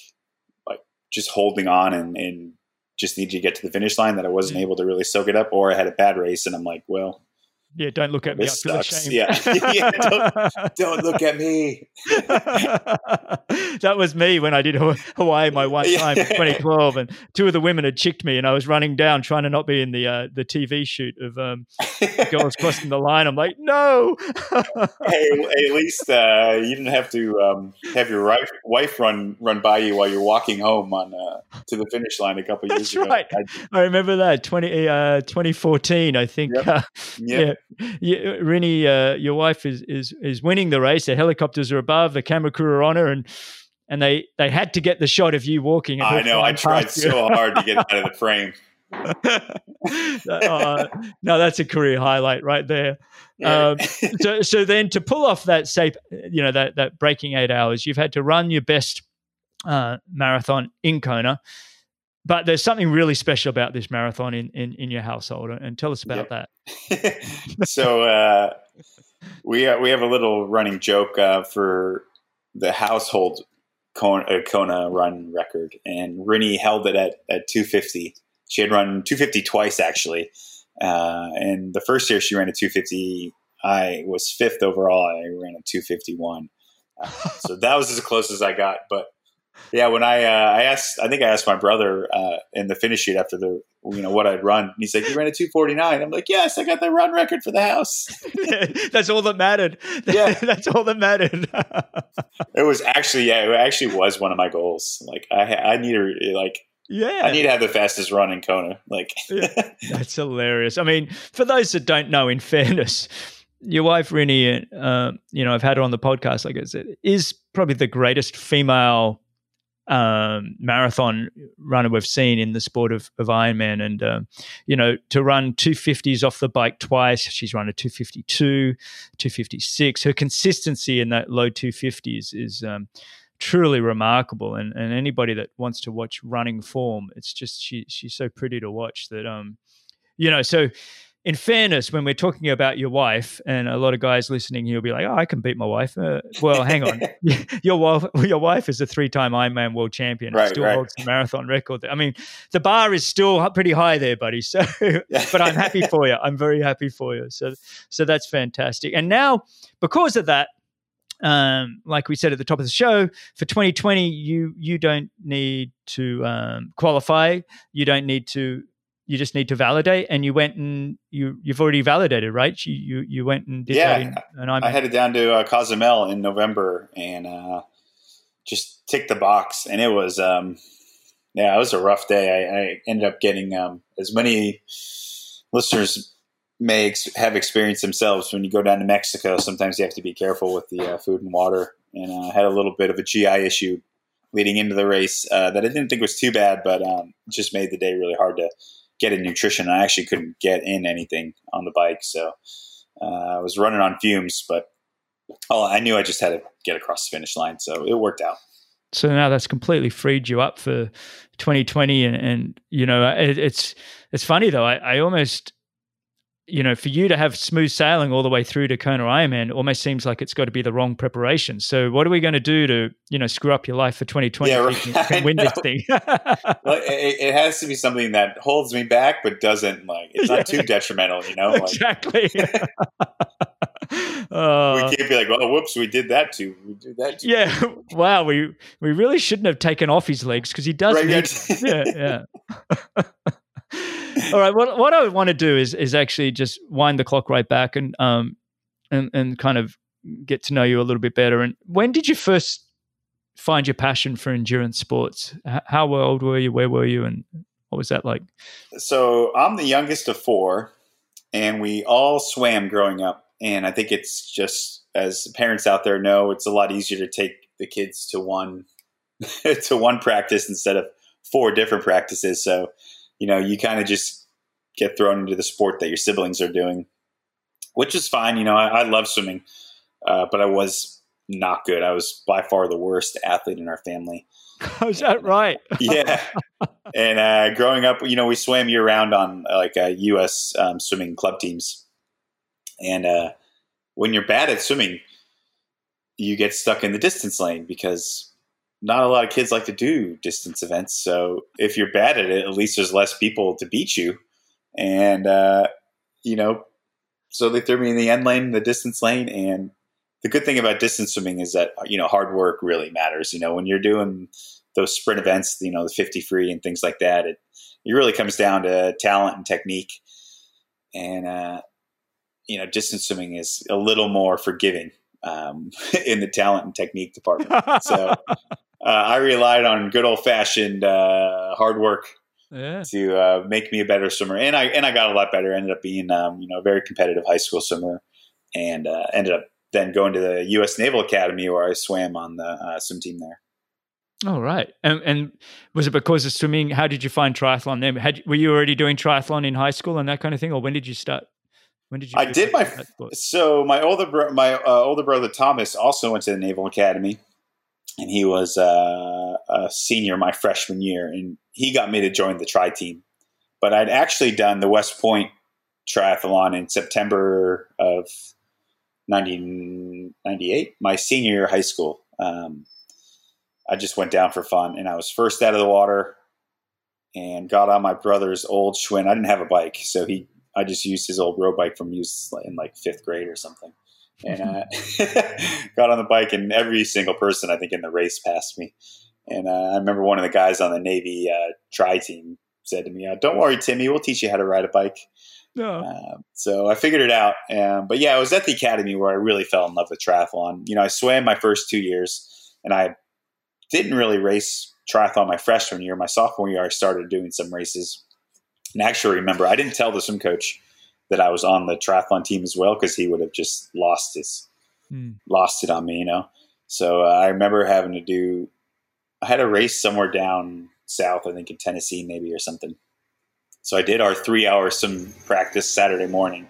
like just holding on and, and just needed to get to the finish line that I wasn't mm-hmm. able to really soak it up, or I had a bad race and I'm like, well, yeah, don't look at me. This sucks. Yeah, yeah don't, don't, look at me. that was me when I did Hawaii my one time in 2012, and two of the women had chicked me, and I was running down trying to not be in the uh, the TV shoot of um, girls crossing the line. I'm like, no. hey, at least uh, you didn't have to um, have your wife, wife run run by you while you're walking home on uh, to the finish line a couple years That's ago. Right. I, I remember that 20, uh, 2014, I think. Yep. Yep. Yeah you, Rinny, uh, your wife is, is is winning the race. The helicopters are above, the camera crew are on her, and and they they had to get the shot of you walking. I know. I tried so hard to get out of the frame. uh, no, that's a career highlight right there. Um, so, so then to pull off that safe, you know, that that breaking eight hours, you've had to run your best uh, marathon in Kona. But there's something really special about this marathon in, in, in your household, and tell us about yep. that. so uh, we uh, we have a little running joke uh, for the household Kona, uh, Kona run record, and Rinny held it at, at 250. She had run 250 twice actually, uh, and the first year she ran a 250. I was fifth overall. I ran a 251. Uh, so that was as close as I got. But yeah, when I uh, I asked, I think I asked my brother uh, in the finish sheet after the you know what I'd run. And he's like, "You ran a 249." I'm like, "Yes, I got the run record for the house." That's all that mattered. Yeah, that's all that mattered. it was actually yeah, it actually was one of my goals. Like I I need to like yeah, I need to have the fastest run in Kona. Like yeah, that's hilarious. I mean, for those that don't know, in fairness, your wife Rinny, uh, you know, I've had her on the podcast. Like I said, is probably the greatest female um, marathon runner we've seen in the sport of, of Ironman. And, um, you know, to run 250s off the bike twice, she's run a 252, 256. Her consistency in that low 250s is um, truly remarkable. And, and anybody that wants to watch running form, it's just, she, she's so pretty to watch that, um, you know, so in fairness, when we're talking about your wife, and a lot of guys listening here will be like, "Oh, I can beat my wife." Uh, well, hang on, your wife, your wife is a three-time Ironman world champion. Right, still right. holds the marathon record. I mean, the bar is still pretty high there, buddy. So, but I'm happy for you. I'm very happy for you. So, so that's fantastic. And now, because of that, um, like we said at the top of the show, for 2020, you you don't need to um, qualify. You don't need to you just need to validate and you went and you you've already validated right? You you, you went and did yeah, that in, and i headed down to uh, cozumel in november and uh, just ticked the box and it was um, yeah it was a rough day. I, I ended up getting um, as many listeners may ex- have experienced themselves when you go down to mexico sometimes you have to be careful with the uh, food and water and i uh, had a little bit of a gi issue leading into the race uh, that i didn't think was too bad but um, just made the day really hard to get in nutrition. I actually couldn't get in anything on the bike, so uh, I was running on fumes. But oh, I knew I just had to get across the finish line, so it worked out. So now that's completely freed you up for 2020, and, and you know it, it's it's funny though. I, I almost you know, for you to have smooth sailing all the way through to Kona Ironman almost seems like it's got to be the wrong preparation. So, what are we going to do to, you know, screw up your life for 2020 yeah, right. can, win this thing? well, it, it, has to be something that holds me back, but doesn't like it's not too detrimental, you know? Like, exactly. uh, we can't be like, oh, whoops, we did that too. We did that too. Yeah. Wow. We we really shouldn't have taken off his legs because he does. Right, need, yeah. Yeah. All right. What what I want to do is is actually just wind the clock right back and um and and kind of get to know you a little bit better. And when did you first find your passion for endurance sports? How old were you? Where were you? And what was that like? So I'm the youngest of four, and we all swam growing up. And I think it's just as parents out there know, it's a lot easier to take the kids to one to one practice instead of four different practices. So you know, you kind of just get thrown into the sport that your siblings are doing, which is fine. You know, I, I love swimming, uh, but I was not good. I was by far the worst athlete in our family. Is that right? yeah. And uh, growing up, you know, we swam year round on uh, like uh, U.S. Um, swimming club teams. And uh, when you're bad at swimming, you get stuck in the distance lane because not a lot of kids like to do distance events. So if you're bad at it, at least there's less people to beat you. And, uh, you know, so they threw me in the end lane, the distance lane. And the good thing about distance swimming is that, you know, hard work really matters. You know, when you're doing those sprint events, you know, the 50 free and things like that, it, it really comes down to talent and technique. And, uh, you know, distance swimming is a little more forgiving um, in the talent and technique department. So uh, I relied on good old fashioned uh, hard work yeah. to uh, make me a better swimmer, and I and I got a lot better. Ended up being um, you know a very competitive high school swimmer, and uh, ended up then going to the U.S. Naval Academy where I swam on the uh, swim team there. All right, and, and, was it because of swimming? How did you find triathlon then? Had, were you already doing triathlon in high school and that kind of thing, or when did you start? When did you? I did my so my older bro- my uh, older brother Thomas also went to the Naval Academy, and he was uh, a senior my freshman year, and he got me to join the tri team. But I'd actually done the West Point triathlon in September of 1998, my senior year of high school. Um, I just went down for fun, and I was first out of the water, and got on my brother's old Schwinn. I didn't have a bike, so he I just used his old road bike from use in like fifth grade or something, and uh, got on the bike, and every single person I think in the race passed me. And uh, I remember one of the guys on the Navy uh, tri team said to me, uh, "Don't worry, Timmy, we'll teach you how to ride a bike." No. Uh, so I figured it out. Um, but yeah, I was at the academy where I really fell in love with triathlon. You know, I swam my first two years, and I didn't really race triathlon my freshman year. My sophomore year, I started doing some races. And actually, remember, I didn't tell the swim coach that I was on the triathlon team as well because he would have just lost his hmm. lost it on me, you know. So uh, I remember having to do. I had a race somewhere down south, I think in Tennessee, maybe or something. So I did our three hour swim practice Saturday morning.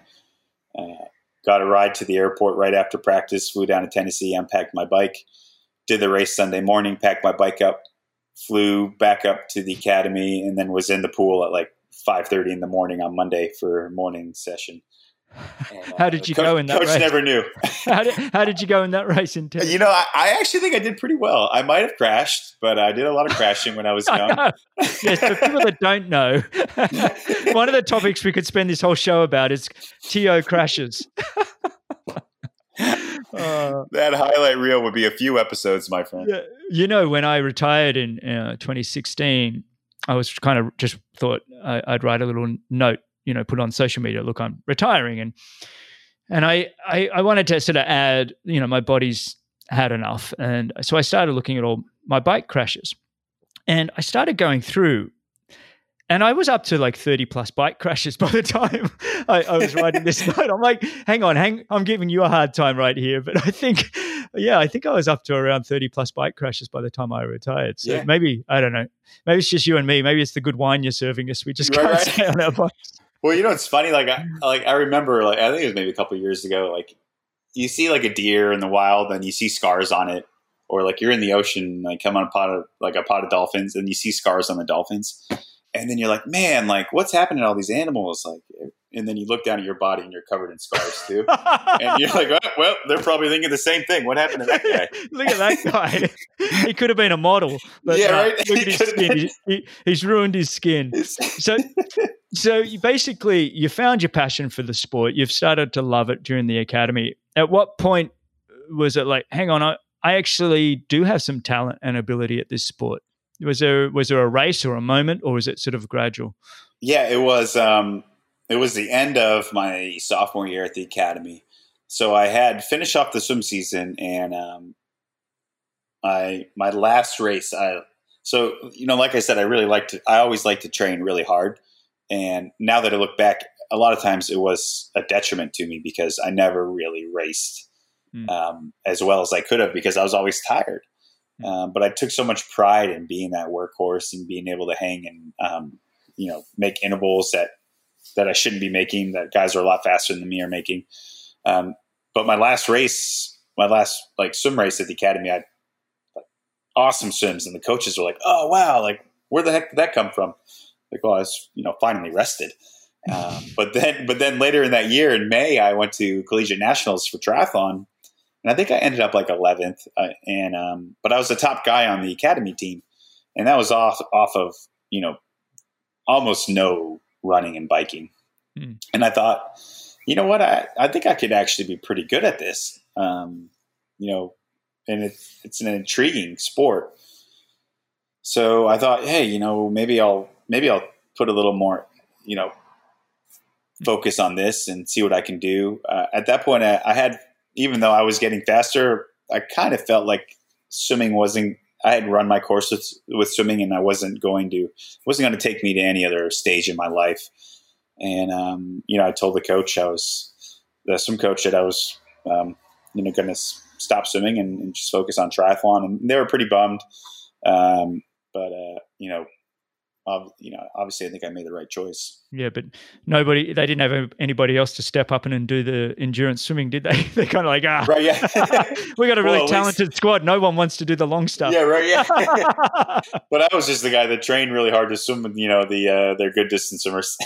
Uh, got a ride to the airport right after practice. Flew down to Tennessee, unpacked my bike, did the race Sunday morning, packed my bike up, flew back up to the academy, and then was in the pool at like five thirty in the morning on Monday for morning session. And, uh, how did you coach, go in that coach race? never knew. how, did, how did you go in that race in You know, I, I, actually think I did pretty well. I might have crashed, but I did a lot of crashing when I was young. yes, for people that don't know, one of the topics we could spend this whole show about is TO crashes. Uh, that highlight reel would be a few episodes, my friend. You know, when I retired in uh, 2016, I was kind of just thought I, I'd write a little note, you know, put on social media. Look, I'm retiring, and and I, I I wanted to sort of add, you know, my body's had enough, and so I started looking at all my bike crashes, and I started going through and I was up to like 30 plus bike crashes by the time I, I was writing this note. I'm like, hang on, hang, I'm giving you a hard time right here. But I think, yeah, I think I was up to around 30 plus bike crashes by the time I retired. So yeah. maybe, I don't know, maybe it's just you and me. Maybe it's the good wine you're serving us. We just can't right. stay on our bikes. Well, you know, it's funny. Like, I, like I remember, like, I think it was maybe a couple years ago, like you see like a deer in the wild and you see scars on it. Or like you're in the ocean, like come on a pot of like a pot of dolphins, and you see scars on the dolphins and then you're like, man, like what's happening to all these animals? Like, and then you look down at your body and you're covered in scars too, and you're like, oh, well, they're probably thinking the same thing. What happened to that guy? look at that guy. he could have been a model. But, yeah, uh, right. Look at his skin. He, he, he's ruined his skin. so, so you basically you found your passion for the sport. You've started to love it during the academy. At what point was it like, hang on, I, I actually do have some talent and ability at this sport? Was there was there a race or a moment, or was it sort of gradual? Yeah, it was. Um, it was the end of my sophomore year at the academy. So I had finished off the swim season, and um, I my last race. I so you know, like I said, I really like to. I always like to train really hard, and now that I look back, a lot of times it was a detriment to me because I never really raced mm. um, as well as I could have because I was always tired. Um, but I took so much pride in being that workhorse and being able to hang and um, you know make intervals that that I shouldn't be making. That guys are a lot faster than me are making. Um, but my last race, my last like swim race at the academy, I had like, awesome swims, and the coaches were like, "Oh wow, like where the heck did that come from?" Like, well, I was you know finally rested. Um, but then, but then later in that year, in May, I went to collegiate nationals for triathlon, and I think I ended up like 11th. Uh, and um, but I was the top guy on the academy team, and that was off off of you know almost no running and biking. Mm. And I thought, you know what, I I think I could actually be pretty good at this. Um, you know, and it's it's an intriguing sport. So I thought, hey, you know, maybe I'll maybe I'll put a little more, you know, focus on this and see what I can do. Uh, at that point, I, I, had even though I was getting faster, I kind of felt like swimming wasn't. I had run my course with, with swimming, and I wasn't going to wasn't going to take me to any other stage in my life. And um, you know, I told the coach I was the swim coach that I was um, you know going to stop swimming and, and, just focus on triathlon, and they were pretty bummed. Um, but uh, you know, you know, obviously, I think I made the right choice. Yeah, but nobody, they didn't have anybody else to step up and, and do the endurance swimming, did they? They're kind of like, ah, right, yeah. we got a really well, talented least... squad. No one wants to do the long stuff. Yeah, right, yeah. but I was just the guy that trained really hard to swim you know, the uh, their good distance swimmers.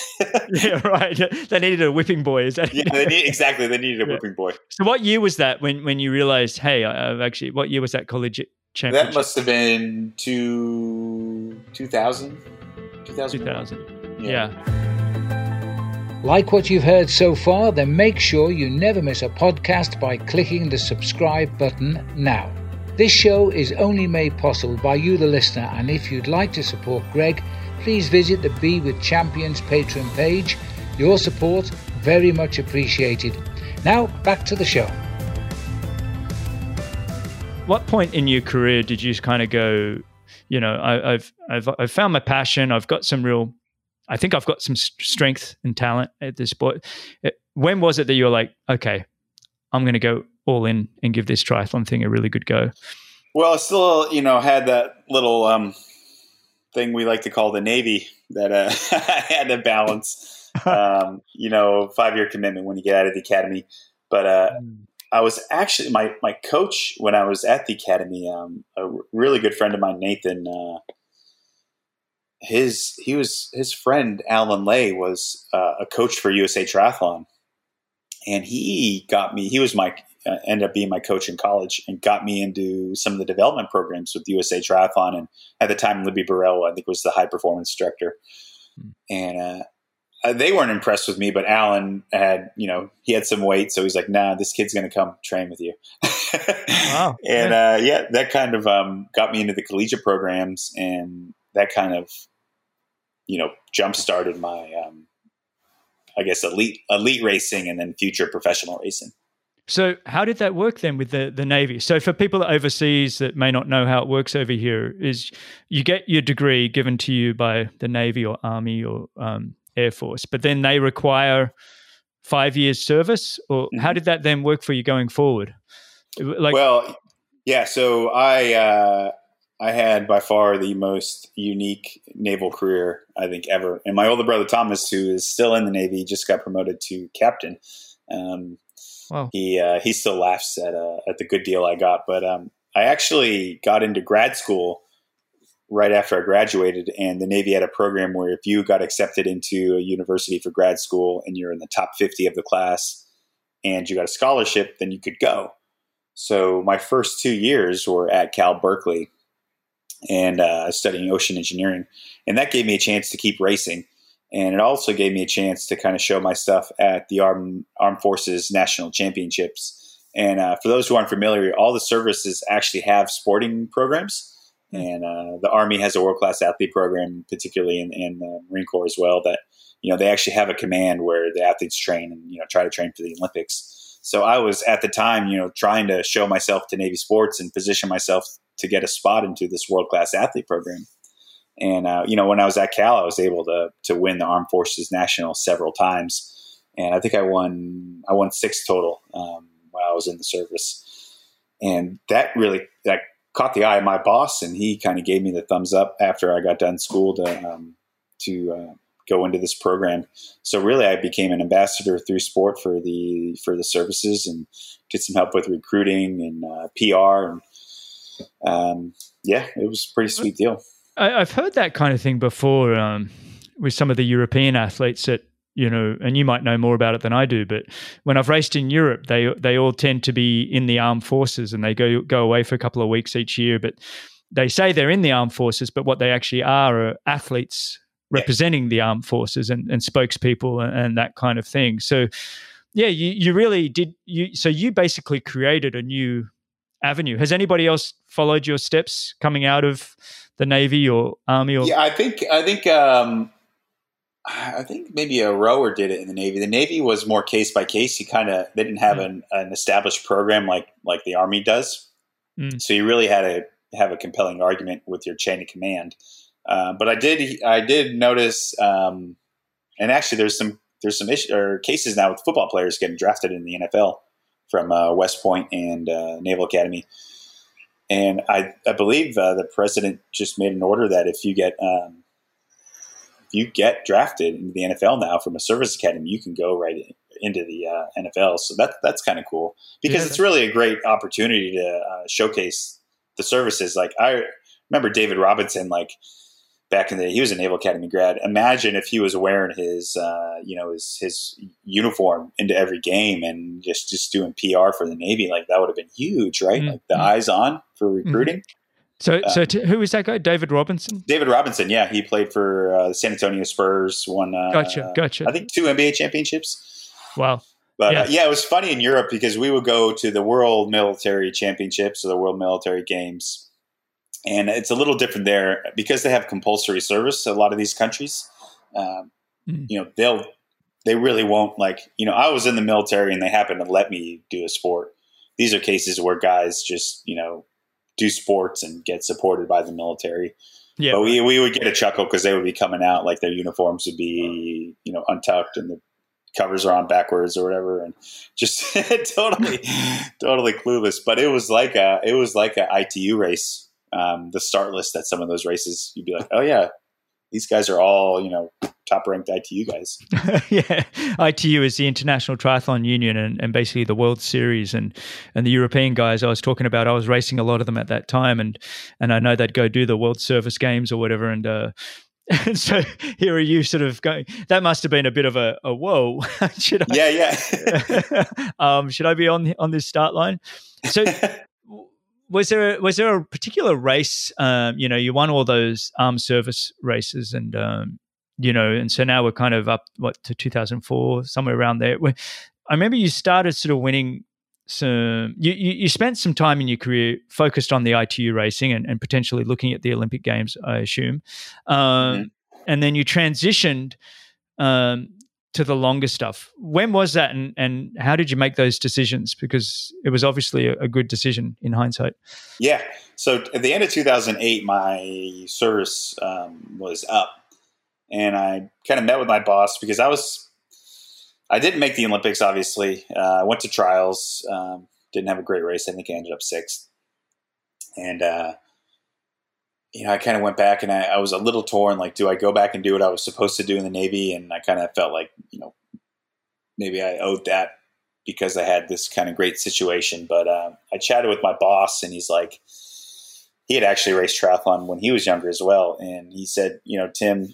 yeah, right. They needed a whipping boy. Is that? Yeah, they need, exactly. They needed a yeah. whipping boy. So, what year was that when when you realized, hey, I've actually, what year was that college championship? That must have been two two thousand. 2000. Yeah. yeah. Like what you've heard so far, then make sure you never miss a podcast by clicking the subscribe button now. This show is only made possible by you, the listener, and if you'd like to support Greg, please visit the Be With Champions Patreon page. Your support very much appreciated. Now, back to the show. What point in your career did you kind of go, you know, I, have I've I've found my passion. I've got some real, I think I've got some strength and talent at this sport. When was it that you were like, okay, I'm going to go all in and give this triathlon thing a really good go? Well, I still, you know, had that little um, thing we like to call the Navy that uh, I had to balance. Um, you know, five year commitment when you get out of the academy. But uh, mm. I was actually my my coach when I was at the academy. Um, a really good friend of mine, Nathan. Uh, his he was his friend Alan Lay was uh, a coach for USA Triathlon, and he got me. He was my uh, ended up being my coach in college and got me into some of the development programs with USA Triathlon. And at the time, Libby Burrell, I think, was the high performance director. Hmm. And uh, they weren't impressed with me, but Alan had, you know, he had some weight, so he's like, "Nah, this kid's going to come train with you." wow. And uh, yeah, that kind of um, got me into the collegiate programs, and that kind of, you know, jump started my, um, I guess, elite elite racing, and then future professional racing. So, how did that work then with the, the Navy? So, for people overseas that may not know how it works over here, is you get your degree given to you by the Navy or Army or um, Air Force, but then they require five years service, or mm-hmm. how did that then work for you going forward? Like, well, yeah. So I uh, I had by far the most unique naval career I think ever, and my older brother Thomas, who is still in the Navy, just got promoted to captain. Um, wow. He uh, he still laughs at uh, at the good deal I got, but um, I actually got into grad school right after I graduated, and the Navy had a program where if you got accepted into a university for grad school and you're in the top 50 of the class and you got a scholarship, then you could go. So my first two years were at Cal Berkeley and uh, studying ocean engineering, and that gave me a chance to keep racing. And it also gave me a chance to kind of show my stuff at the Armed, Armed Forces National Championships. And uh, for those who aren't familiar, all the services actually have sporting programs. And uh, the Army has a world class athlete program, particularly in, in the Marine Corps as well. That you know they actually have a command where the athletes train and you know try to train for the Olympics. So I was at the time, you know, trying to show myself to Navy sports and position myself to get a spot into this world class athlete program. And uh, you know, when I was at Cal, I was able to to win the Armed Forces National several times, and I think I won I won six total um, while I was in the service. And that really that caught the eye of my boss, and he kind of gave me the thumbs up after I got done school to um, to uh, go into this program. So really, I became an ambassador through sport for the for the services, and did some help with recruiting and uh, PR, and um, yeah, it was a pretty sweet deal. I, have heard that kind of thing before um, with some of the European athletes that you know, and you might know more about it than I do, but when I've raced in Europe, they they all tend to be in the armed forces and they go go away for a couple of weeks each year. But they say they're in the armed forces, but what they actually are are athletes representing yeah. the armed forces and, and spokespeople and, and, that kind of thing. So, yeah, you you really did you. So you basically created a new avenue. Has anybody else followed your steps coming out of the Navy or Army? Or yeah, I think I think. Um I think maybe a rower did it in the Navy. The Navy was more case by case. You kind of they didn't have mm. an, an, established program like like the Army does. Mm. So you really had to have a compelling argument with your chain of command. Uh, but I did I did notice, um, and actually there's some there's some issues or cases now with football players getting drafted in the NFL from uh, West Point and uh, Naval Academy. And I, I believe uh, the president just made an order that if you get um, if you get drafted into the NFL now from a service academy, you can go right in, into the uh, NFL. So that that's kind of cool because yeah. it's really a great opportunity to uh, showcase the services. Like I remember David Robinson, like back in the day, he was a Naval Academy grad. Imagine if he was wearing his, uh, you know, his his uniform into every game and just just doing PR for the Navy. Like that would have been huge, right? Mm-hmm. Like the eyes on for mm-hmm. recruiting. Mm-hmm. So, um, so t- who is that guy? David Robinson. David Robinson. Yeah, he played for uh, the San Antonio Spurs. Won. Uh, gotcha. Gotcha. I think two NBA championships. Wow. But yeah. Uh, yeah. it was funny in Europe because we would go to the World Military Championships or the World Military Games and it's a little different there because they have compulsory service. A lot of these countries, um, mm. you know, they'll they really won't like. You know, I was in the military and they happened to let me do a sport. These are cases where guys just you know do sports and get supported by the military. Yeah, but we we would get a chuckle because they would be coming out like their uniforms would be you know untucked and the covers are on backwards or whatever and just totally totally clueless. But it was like a it was like a itu race um, the start list at some of those races, you'd be like, oh yeah, these guys are all you know top ranked ITU guys. yeah, ITU is the International Triathlon Union, and, and basically the World Series, and and the European guys I was talking about. I was racing a lot of them at that time, and and I know they'd go do the World Service Games or whatever, and. Uh, and so here are you sort of going that must have been a bit of a, a whoa should I, yeah yeah um, should i be on on this start line so was there was there a particular race? Um, you know, you won all those armed service races, and um, you know, and so now we're kind of up what to 2004, somewhere around there. I remember you started sort of winning some. You, you, you spent some time in your career focused on the ITU racing and, and potentially looking at the Olympic Games, I assume, um, mm-hmm. and then you transitioned um, to the longer stuff. When was that, and, and how did you make those decisions? Because it was obviously a, a good decision in hindsight. Yeah. So at the end of 2008, my service um, was up, and I kind of met with my boss because I was I didn't make the Olympics. Obviously, uh, I went to trials. Um, didn't have a great race. I think I ended up sixth, and uh, you know, I kind of went back and I, I, was a little torn. Like, do I go back and do what I was supposed to do in the Navy? And I kind of felt like, you know, maybe I owed that because I had this kind of great situation. But uh, I chatted with my boss, and he's like, he had actually raced triathlon when he was younger as well. And he said, you know, Tim,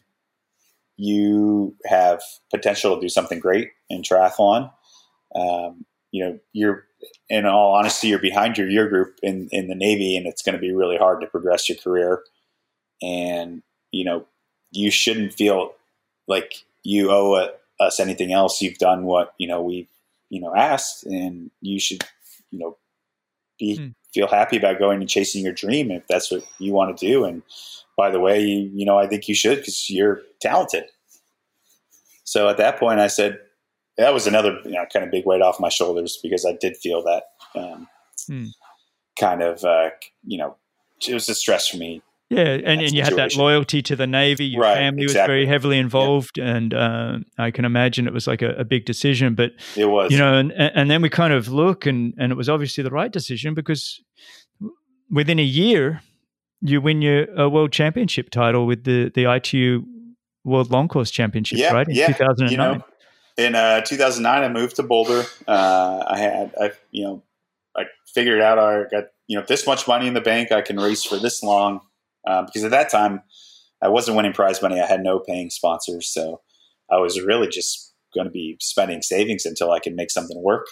you have potential to do something great in triathlon. Um, you know, you're in all honesty, you're behind your year group in, in the Navy, and it's going to be really hard to progress your career. And, you know, you shouldn't feel like you owe us anything else. You've done what, you know, we've, you know, asked, and you should, you know, be, hmm. feel happy about going and chasing your dream if that's what you want to do. And by the way, you, you know, I think you should because you're talented. So at that point, I said, that was another you know, kind of big weight off my shoulders because I did feel that um, hmm. kind of uh, you know it was a stress for me. Yeah, and, and you had that loyalty to the Navy. Your right, family exactly. was very heavily involved, yeah. and uh, I can imagine it was like a, a, big decision. But it was, you know, and and then we kind of look, and and it was obviously the right decision because within a year you win your uh, world championship title with the the ITU World Long Course Championship, yeah, right? In yeah, 2009. You know, in uh, 2009, I moved to Boulder. Uh, I had, I, you know, I figured out I got, you know, this much money in the bank. I can race for this long uh, because at that time I wasn't winning prize money. I had no paying sponsors, so I was really just going to be spending savings until I can make something work.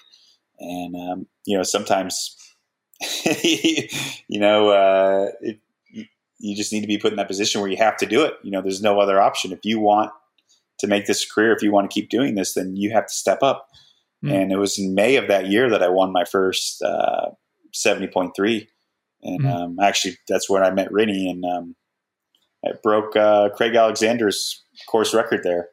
And um, you know, sometimes, you know, uh, it, you just need to be put in that position where you have to do it. You know, there's no other option. If you want to make this career, if you want to keep doing this, then you have to step up. Mm. And it was in May of that year that I won my first uh, 70.3. And mm. um, actually, that's when I met Rinny and um, I broke uh, Craig Alexander's course record there.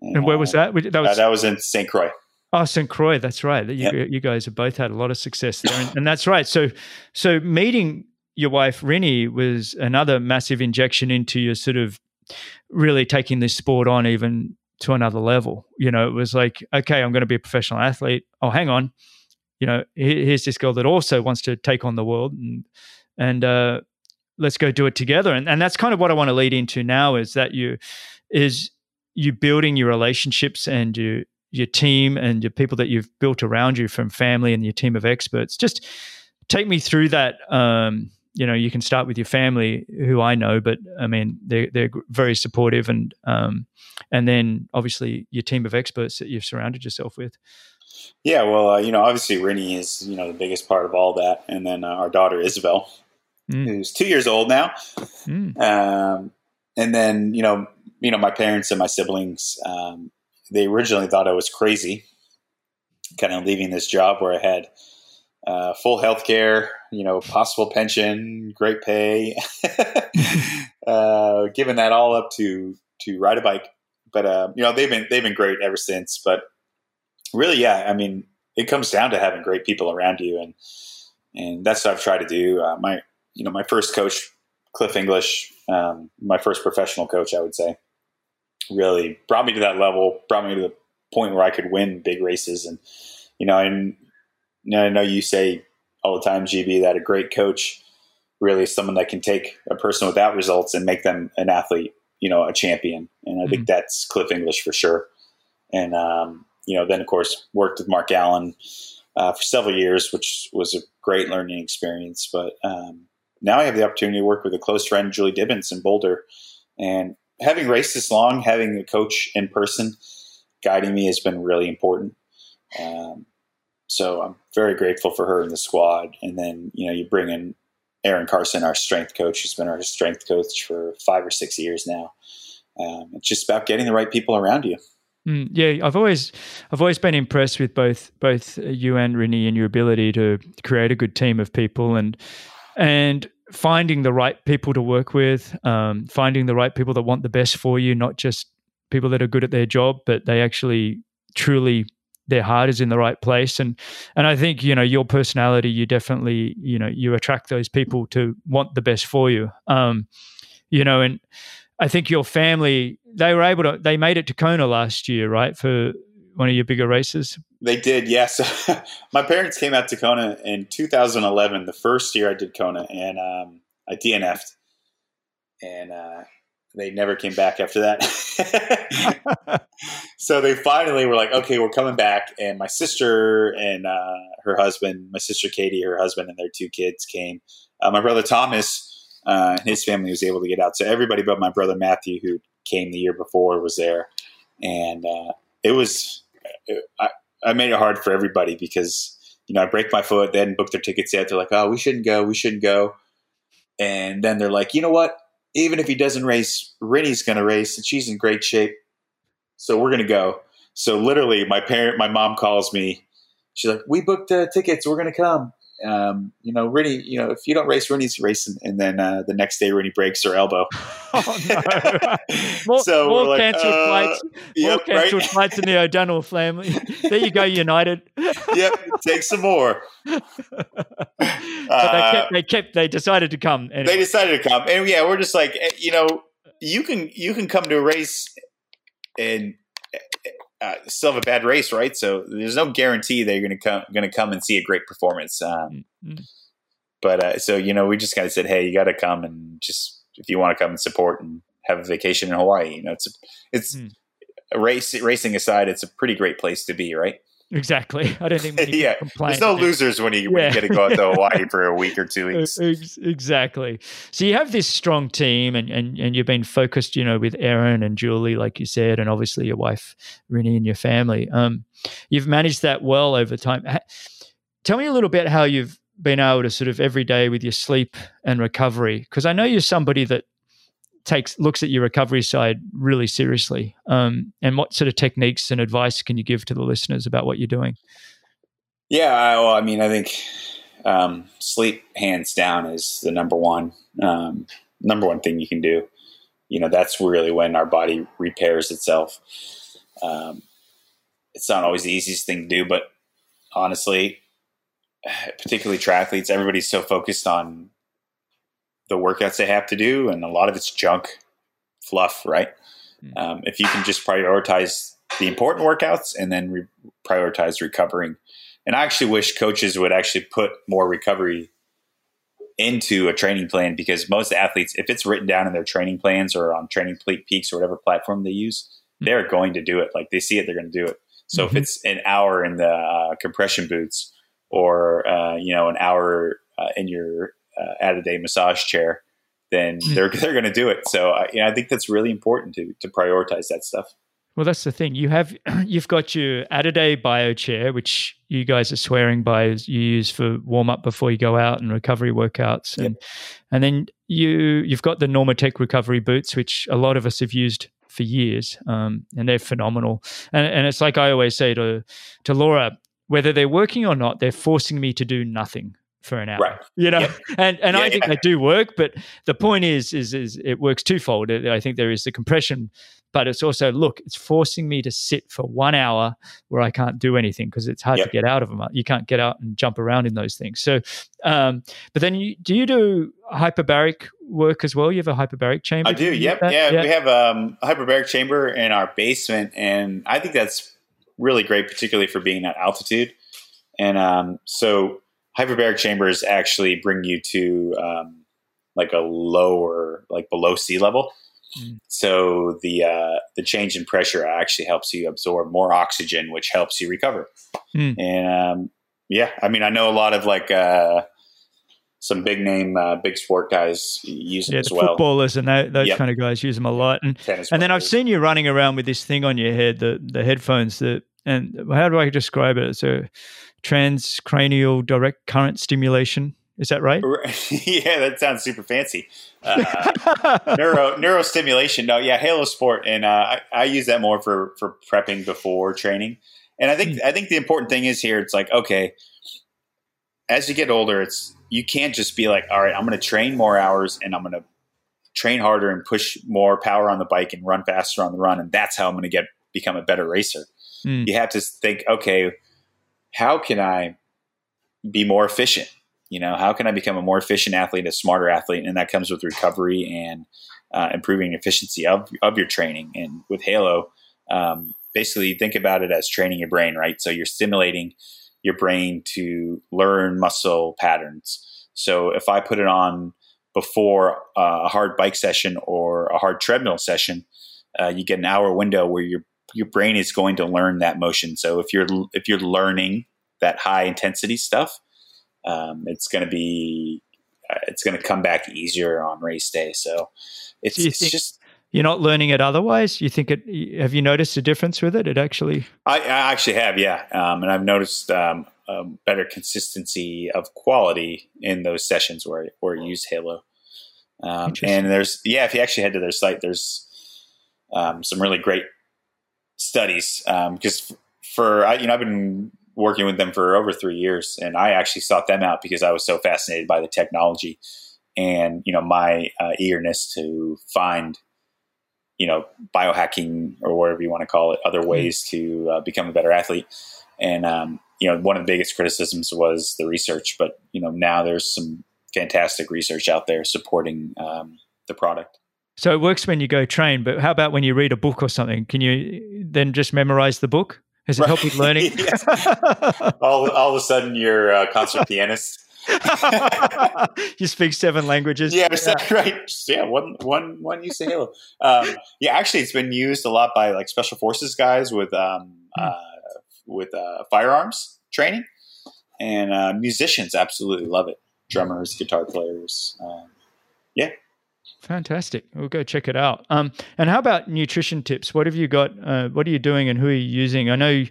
And, and where was uh, that? That was, that was in St. Croix. Oh, St. Croix, that's right. You, yep. you, guys have both had a lot of success there, and, and, that's right. So, so meeting your wife Rinny was another massive injection into your sort of really taking this sport on even to another level. You know, it was like, okay, I'm going to be a professional athlete. Oh, hang on. You know, here's this girl that also wants to take on the world and and uh, let's go do it together. And and that's kind of what I want to lead into now is that you is you building your relationships and you your team and your people that you've built around you from family and your team of experts. Just take me through that. Um, you know, you can start with your family, who I know, but I mean, they're they're very supportive, and um, and then obviously your team of experts that you've surrounded yourself with. Yeah, well, uh, you know, obviously Rinny is you know the biggest part of all that, and then uh, our daughter Isabel, mm. who's two years old now, mm. um, and then you know, you know, my parents and my siblings. Um, they originally thought I was crazy, kind of leaving this job where I had uh, full health care, you know, possible pension, great pay, uh, giving that all up to to ride a bike. But uh, you know, they've been they've been great ever since. But really, yeah, I mean, it comes down to having great people around you, and and that's what I've tried to do. Uh, my you know, my first coach, Cliff English, um, my first professional coach, I would say, really brought me to that level, brought me to the point where I could win big races. And you know, and I know you say all the time, GB, that a great coach really is someone that can take a person without results and make them an athlete, you know, a champion. And I mm-hmm. think that's Cliff English for sure. And, um, you know, then of course worked with Mark Allen uh, for several years, which was a great learning experience. But um, now I have the opportunity to work with a close friend, Julie Dibens in Boulder. And having raced this long, having a coach in person guiding me has been really important. Um, so I'm very grateful for her in the squad. And then, you know, you bring in Erin Carson, our strength coach, who's been our strength coach for five or six years now. Um, it's just about getting the right people around you. Mm, yeah, I've always, I've always been impressed with both both you and Rinny and your ability to create a good team of people and and finding the right people to work with, um, finding the right people that want the best for you, not just people that are good at their job, but they actually truly their heart is in the right place. And and I think you know your personality you definitely you know you attract those people to want the best for you. Um you know and I think your family they were able to they made it to Kona last year right for one of your bigger races? They did yes. My parents came out to Kona in 2011 the first year I did Kona and um I DNF'd and uh they never came back after that. so they finally were like, okay, we're coming back. And my sister and uh, her husband, my sister Katie, her husband, and their two kids came. Uh, my brother Thomas uh, and his family was able to get out. So everybody but my brother Matthew, who came the year before, was there. And uh, it was, I, I made it hard for everybody because, you know, I break my foot, they hadn't booked their tickets yet. They're like, oh, we shouldn't go, we shouldn't go. And then they're like, you know what? Even if he doesn't race, Rinny's going to race, and she's in great shape. So we're going to go. So literally, my parent, my mom calls me. She's like, "We booked uh, tickets. We're going to come." Um, you know, Rinny, you know, if you don't race, Rinny's racing. And then uh, the next day, Rinny breaks her elbow. oh, more, so more like, canceled uh, flights. More yep, canceled right? flights in the O'Donnell family. there you go, United. yep, take some more. but they, kept, they kept, they decided to come. Anyway. They decided to come. And yeah, we're just like, eh, you know, you can, you can come to a race and uh, still have a bad race, right? So there's no guarantee that you're going to come going to come and see a great performance. Um, mm-hmm. But uh, so you know, we just kind of said, hey, you got to come and just if you want to come and support and have a vacation in Hawaii, you know, it's a, it's mm. a race racing aside, it's a pretty great place to be, right? Exactly. I don't think. many yeah, there's no losers when you, when you get to go out to Hawaii for a week or two weeks. Exactly. So you have this strong team, and, and and you've been focused, you know, with Erin and Julie, like you said, and obviously your wife Rinny and your family. Um, you've managed that well over time. Tell me a little bit how you've been able to sort of every day with your sleep and recovery, because I know you're somebody that takes looks at your recovery side really seriously. Um, and what sort of techniques and advice can you give to the listeners about what you're doing? Yeah, well, I mean, I think um, sleep, hands down, is the number one um, number one thing you can do. You know, that's really when our body repairs itself. Um, it's not always the easiest thing to do, but honestly, particularly triathletes, everybody's so focused on the workouts they have to do, and a lot of it's junk, fluff, right? Mm. Um, if you can just prioritize the important workouts and then re- prioritize recovering, and I actually wish coaches would actually put more recovery into a training plan because most athletes, if it's written down in their training plans or on Training Peaks or whatever platform they use, mm-hmm. they're going to do it. Like they see it, they're going to do it. So mm-hmm. if it's an hour in the uh, compression boots or uh, you know an hour uh, in your uh, at a massage chair, then mm-hmm. they're they're going to do it. So uh, you know, I think that's really important to to prioritize that stuff. Well, that's the thing. You have you've got your Add-A-Day bio chair, which you guys are swearing by you use for warm up before you go out and recovery workouts, and yep. and then you you've got the Normatec recovery boots, which a lot of us have used for years, um, and they're phenomenal. And, and it's like I always say to to Laura, whether they're working or not, they're forcing me to do nothing for an hour. Right. You know, yep. and and yeah, I think yeah. they do work, but the point is, is is it works twofold. I think there is the compression but it's also look it's forcing me to sit for one hour where i can't do anything because it's hard yep. to get out of them you can't get out and jump around in those things so um, but then you, do you do hyperbaric work as well you have a hyperbaric chamber i do yep yeah, yeah, we have um, a hyperbaric chamber in our basement and i think that's really great particularly for being at altitude and um, so hyperbaric chambers actually bring you to um, like a lower like below sea level Mm. So the uh, the change in pressure actually helps you absorb more oxygen, which helps you recover. Mm. And um, yeah, I mean, I know a lot of like uh, some big name, uh, big sport guys use them yeah, as well. Footballers and that, those yep. kind of guys use them a lot. And, and then I've seen you running around with this thing on your head, the the headphones. That and how do I describe it? It's a transcranial direct current stimulation. Is that right? yeah, that sounds super fancy. Uh, neuro neurostimulation. No, yeah, Halo Sport, and uh, I, I, use that more for for prepping before training. And I think mm. I think the important thing is here. It's like okay, as you get older, it's you can't just be like, all right, I'm going to train more hours and I'm going to train harder and push more power on the bike and run faster on the run, and that's how I'm going to get become a better racer. Mm. You have to think, okay, how can I be more efficient? You know, how can I become a more efficient athlete, a smarter athlete? And that comes with recovery and uh, improving efficiency of, of your training. And with Halo, um, basically think about it as training your brain, right? So you're stimulating your brain to learn muscle patterns. So if I put it on before uh, a hard bike session or a hard treadmill session, uh, you get an hour window where your your brain is going to learn that motion. So if you're if you're learning that high intensity stuff, um, it's going to be uh, it's going to come back easier on race day. So it's, it's just you're not learning it otherwise. You think it? Have you noticed a difference with it? It actually, I, I actually have, yeah, um, and I've noticed um, better consistency of quality in those sessions where where you use Halo. Um, and there's yeah, if you actually head to their site, there's um, some really great studies because um, for I, you know I've been working with them for over three years, and I actually sought them out because I was so fascinated by the technology and you know my uh, eagerness to find you know biohacking or whatever you want to call it, other hmm. ways to uh, become a better athlete. And um, you know, one of the biggest criticisms was the research, but you know now there's some fantastic research out there supporting um, the product. So it works when you go train, but how about when you read a book or something? Can you then just memorize the book? Has it right. helped with learning? all, all of a sudden, you're a concert pianist. you speak seven languages. Yeah, yeah. right. Yeah, one, one, one of Halo. Um, yeah, actually, it's been used a lot by like special forces guys with um, mm. uh, with uh, firearms training, and uh, musicians absolutely love it. Drummers, guitar players. Um, yeah, Fantastic. We'll go check it out. Um, and how about nutrition tips? What have you got? Uh, what are you doing and who are you using? I know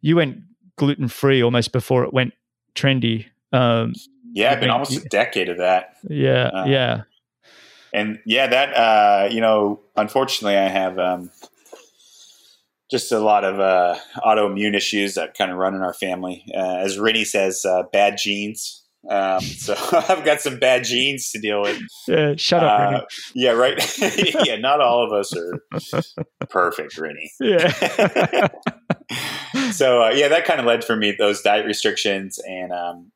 you went gluten free almost before it went trendy. Um, yeah, I've been almost a decade of that. Yeah, uh, yeah. And yeah, that, uh, you know, unfortunately, I have um, just a lot of uh, autoimmune issues that kind of run in our family. Uh, as Rinny says, uh, bad genes. Um, so I've got some bad genes to deal with. Yeah, shut up, uh, Yeah, right. yeah, not all of us are perfect, Rinny. Yeah. so uh, yeah, that kind of led for me those diet restrictions, and um,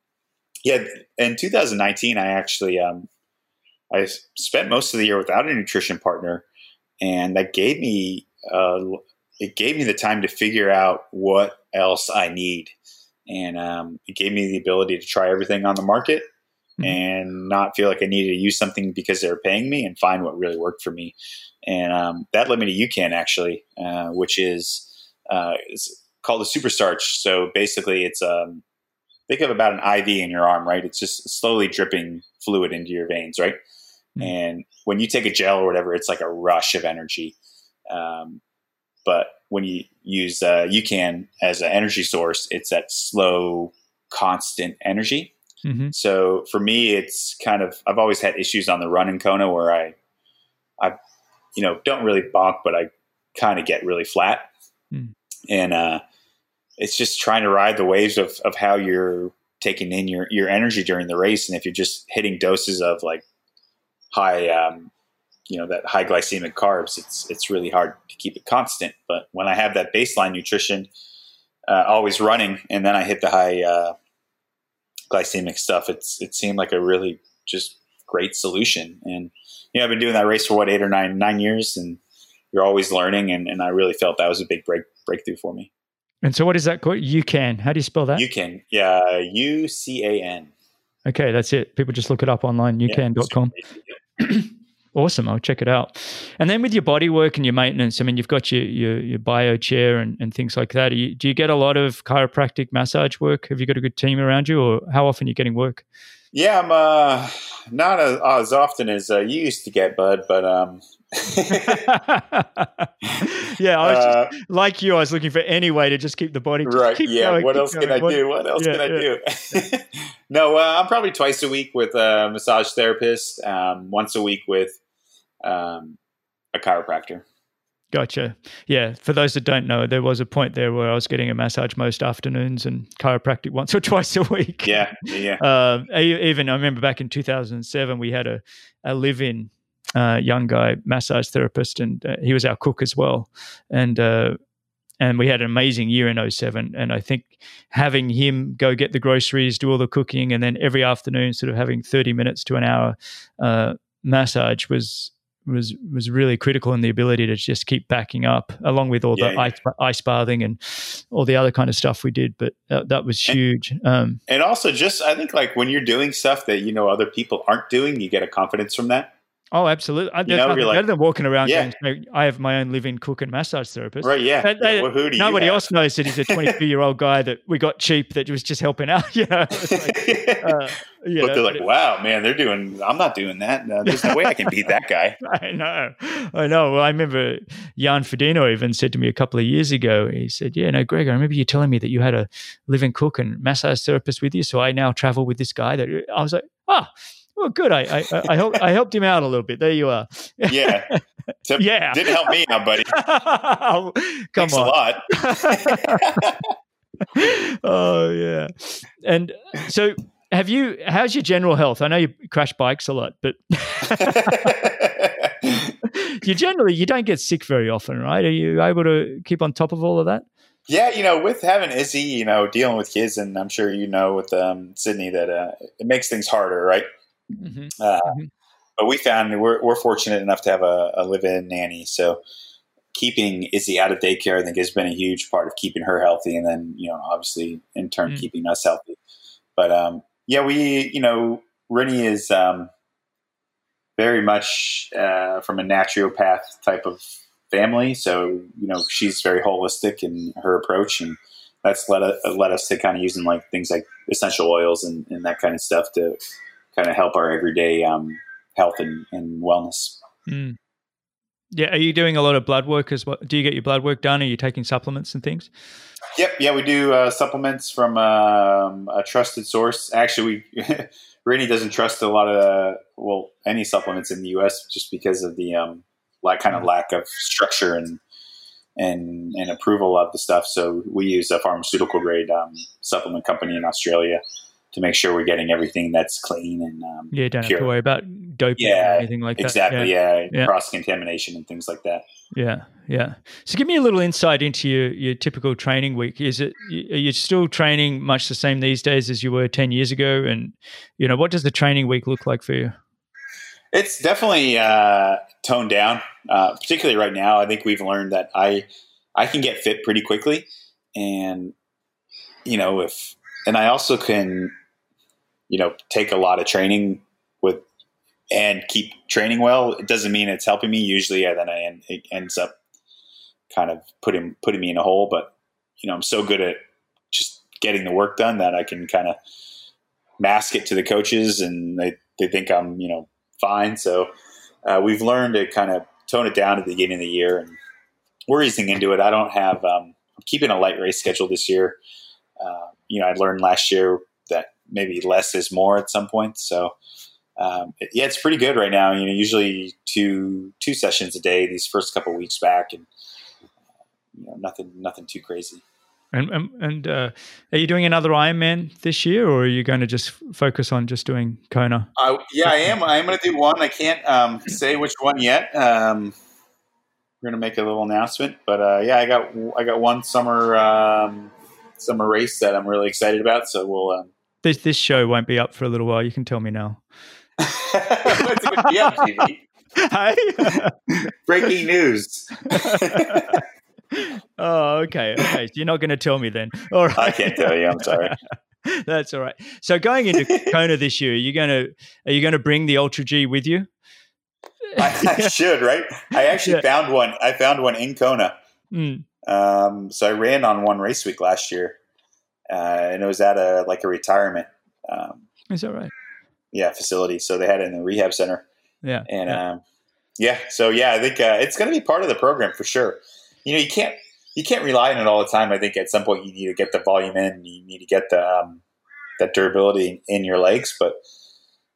yeah, in 2019, I actually um, I spent most of the year without a nutrition partner, and that gave me uh, it gave me the time to figure out what else I need and um, it gave me the ability to try everything on the market mm-hmm. and not feel like I needed to use something because they were paying me and find what really worked for me. And um, that led me to UCAN actually, uh, which is, uh, is called a super starch. So basically, it's um, think of about an IV in your arm, right? It's just slowly dripping fluid into your veins, right? Mm-hmm. And when you take a gel or whatever, it's like a rush of energy. Um, but when you use uh, UCAN as an energy source, it's that slow, constant energy. Mm-hmm. So for me, it's kind of I've always had issues on the run in Kona where I, I, you know, don't really bonk, but I kind of get really flat, mm. and uh, it's just trying to ride the waves of of how you're taking in your your energy during the race, and if you're just hitting doses of like high um, you know that high glycemic carbs, it's it's really hard to keep it constant. But when I have that baseline nutrition uh, always running, and then I hit the high uh, glycemic stuff, it's it seemed like a really just great solution. And you know, I've been doing that race for what eight or nine nine years, and you're always learning. And, and I really felt that was a big break breakthrough for me. And so, what is that called? You can. How do you spell that? You can. Yeah, U C A N. Okay, that's it. People just look it up online. UCAN.com. Yeah, Awesome. I'll check it out. And then with your body work and your maintenance, I mean, you've got your your, your bio chair and, and things like that. You, do you get a lot of chiropractic massage work? Have you got a good team around you, or how often are you getting work? Yeah, I'm uh, not as, as often as you used to get, bud. But um, yeah, I was uh, just, like you. I was looking for any way to just keep the body right. yeah. Going, what else can I do? What else can I do? no, uh, I'm probably twice a week with a massage therapist. Um, once a week with um, a chiropractor. Gotcha. Yeah. For those that don't know, there was a point there where I was getting a massage most afternoons and chiropractic once or twice a week. Yeah. Yeah. Uh, even I remember back in 2007, we had a, a live in uh, young guy massage therapist, and uh, he was our cook as well. And uh, and we had an amazing year in 07 and i think having him go get the groceries do all the cooking and then every afternoon sort of having 30 minutes to an hour uh, massage was was was really critical in the ability to just keep backing up, along with all yeah, the yeah. Ice, ice, bathing and all the other kind of stuff we did. But that, that was huge. And, um, and also, just I think like when you're doing stuff that you know other people aren't doing, you get a confidence from that. Oh, absolutely. There's know, nothing like, better than walking around yeah. going, I have my own living cook and massage therapist. Right, yeah. They, they, well, nobody else knows that he's a 22 year old guy that we got cheap that was just helping out. You know, like, uh, you but know, they're like, wow, man, they're doing, I'm not doing that. No, there's no way I can beat that guy. I know. I know. Well, I remember Jan Frodeno even said to me a couple of years ago, he said, yeah, no, Greg, I remember you telling me that you had a living cook and massage therapist with you. So I now travel with this guy that I was like, oh, well, good. I I, I, helped, I helped him out a little bit. There you are. yeah. yeah. Didn't help me out, buddy. come Thanks on. a lot. oh yeah. And so have you how's your general health? I know you crash bikes a lot, but you generally you don't get sick very often, right? Are you able to keep on top of all of that? Yeah, you know, with having Izzy, you know, dealing with kids, and I'm sure you know with um, Sydney that uh, it makes things harder, right? Mm-hmm. Uh, mm-hmm. But we found we're, we're fortunate enough to have a, a live-in nanny, so keeping Izzy out of daycare, I think, has been a huge part of keeping her healthy, and then you know, obviously, in turn, mm-hmm. keeping us healthy. But um, yeah, we, you know, Rinny is um, very much uh, from a naturopath type of family, so you know, she's very holistic in her approach, and that's led us, led us to kind of using like things like essential oils and, and that kind of stuff to kind of help our everyday um, health and, and wellness. Mm. Yeah, are you doing a lot of blood work as well? Do you get your blood work done? Are you taking supplements and things? Yep, yeah, we do uh, supplements from um, a trusted source. Actually, we Rinny doesn't trust a lot of well any supplements in the U.S. just because of the um, like kind of mm. lack of structure and and and approval of the stuff. So we use a pharmaceutical grade um, supplement company in Australia to make sure we're getting everything that's clean and um, yeah, don't pure. have to worry about doping yeah, or anything like exactly, that. Exactly, yeah, yeah. yeah. cross contamination and things like that. Yeah, yeah. So give me a little insight into your, your typical training week. Is it are you still training much the same these days as you were ten years ago? And you know, what does the training week look like for you? It's definitely uh, toned down, uh, particularly right now. I think we've learned that I I can get fit pretty quickly, and you know if and I also can you know, take a lot of training with and keep training well, it doesn't mean it's helping me. Usually, yeah, then I end, it ends up kind of putting putting me in a hole. But you know, I'm so good at just getting the work done that I can kind of mask it to the coaches, and they they think I'm you know fine. So uh, we've learned to kind of tone it down at the beginning of the year, and we're easing into it. I don't have um, I'm keeping a light race schedule this year. Uh, you know, I learned last year that maybe less is more at some point. So um, yeah, it's pretty good right now. You know, usually two two sessions a day these first couple weeks back, and you know, nothing nothing too crazy. And and, and uh, are you doing another Ironman this year, or are you going to just focus on just doing Kona? Uh, yeah, I am. I am going to do one. I can't um, say which one yet. Um, we're going to make a little announcement, but uh, yeah, I got I got one summer um, summer race that I'm really excited about. So we'll. This this show won't be up for a little while. You can tell me now. it's be up, Hey. Breaking news. oh, okay. Okay. So you're not going to tell me then. All right. I can't tell you. I'm sorry. That's all right. So going into Kona this year, you're you going to are you going to bring the Alter G with you? I, I should, right? I actually yeah. found one. I found one in Kona. Mm. Um, so I ran on one race week last year, uh, and it was at a like a retirement. Um, Is that right? Yeah, facility. So they had it in the rehab center. Yeah, and yeah. Um, yeah. So yeah, I think uh, it's going to be part of the program for sure. You know, you can't you can't rely on it all the time. I think at some point you need to get the volume in. You need to get the um, that durability in your legs, but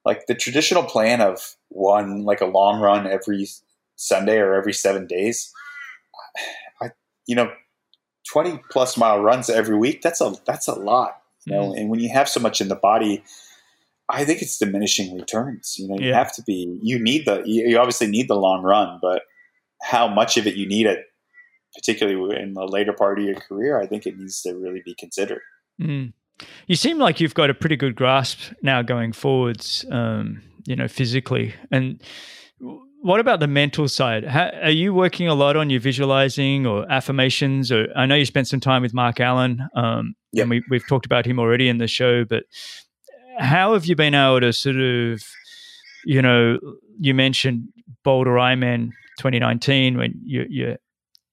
like the traditional plan of one like a long run every Sunday or every seven days, I you know, twenty plus mile runs every week. That's a that's a lot. You know, mm. and when you have so much in the body, I think it's diminishing returns. You know, you yeah. have to be. You need the. You obviously need the long run, but how much of it you need it, particularly in the later part of your career, I think it needs to really be considered. Mm. You seem like you've got a pretty good grasp now going forwards. Um, you know, physically and. What about the mental side? How, are you working a lot on your visualizing or affirmations? Or I know you spent some time with Mark Allen, um, yep. and we, we've talked about him already in the show. But how have you been able to sort of, you know, you mentioned Boulder Ironman 2019 when you, you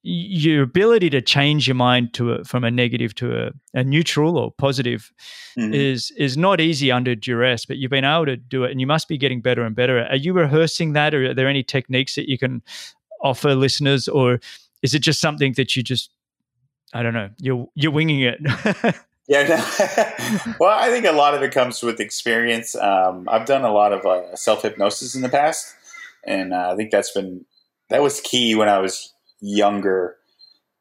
your ability to change your mind to a, from a negative to a, a neutral or positive mm-hmm. is is not easy under duress but you've been able to do it and you must be getting better and better are you rehearsing that or are there any techniques that you can offer listeners or is it just something that you just i don't know you're you're winging it Yeah, no. well, I think a lot of it comes with experience. Um, I've done a lot of uh, self hypnosis in the past, and uh, I think that's been that was key when I was younger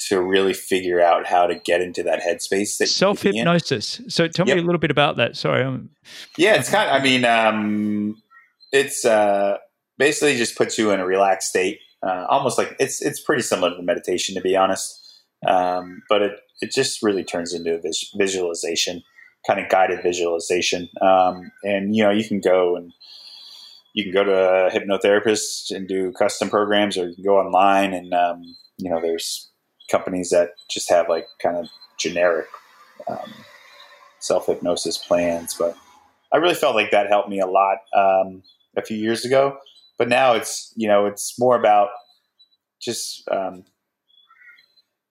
to really figure out how to get into that headspace. That self hypnosis. So, tell yep. me a little bit about that. Sorry. I'm... Yeah, it's kind of. I mean, um, it's uh, basically just puts you in a relaxed state, uh, almost like it's it's pretty similar to meditation, to be honest. Um, but it it just really turns into a vis- visualization, kind of guided visualization. Um, and you know, you can go and you can go to a hypnotherapist and do custom programs, or you can go online and um, you know, there's companies that just have like kind of generic um, self hypnosis plans. But I really felt like that helped me a lot um, a few years ago. But now it's you know it's more about just um,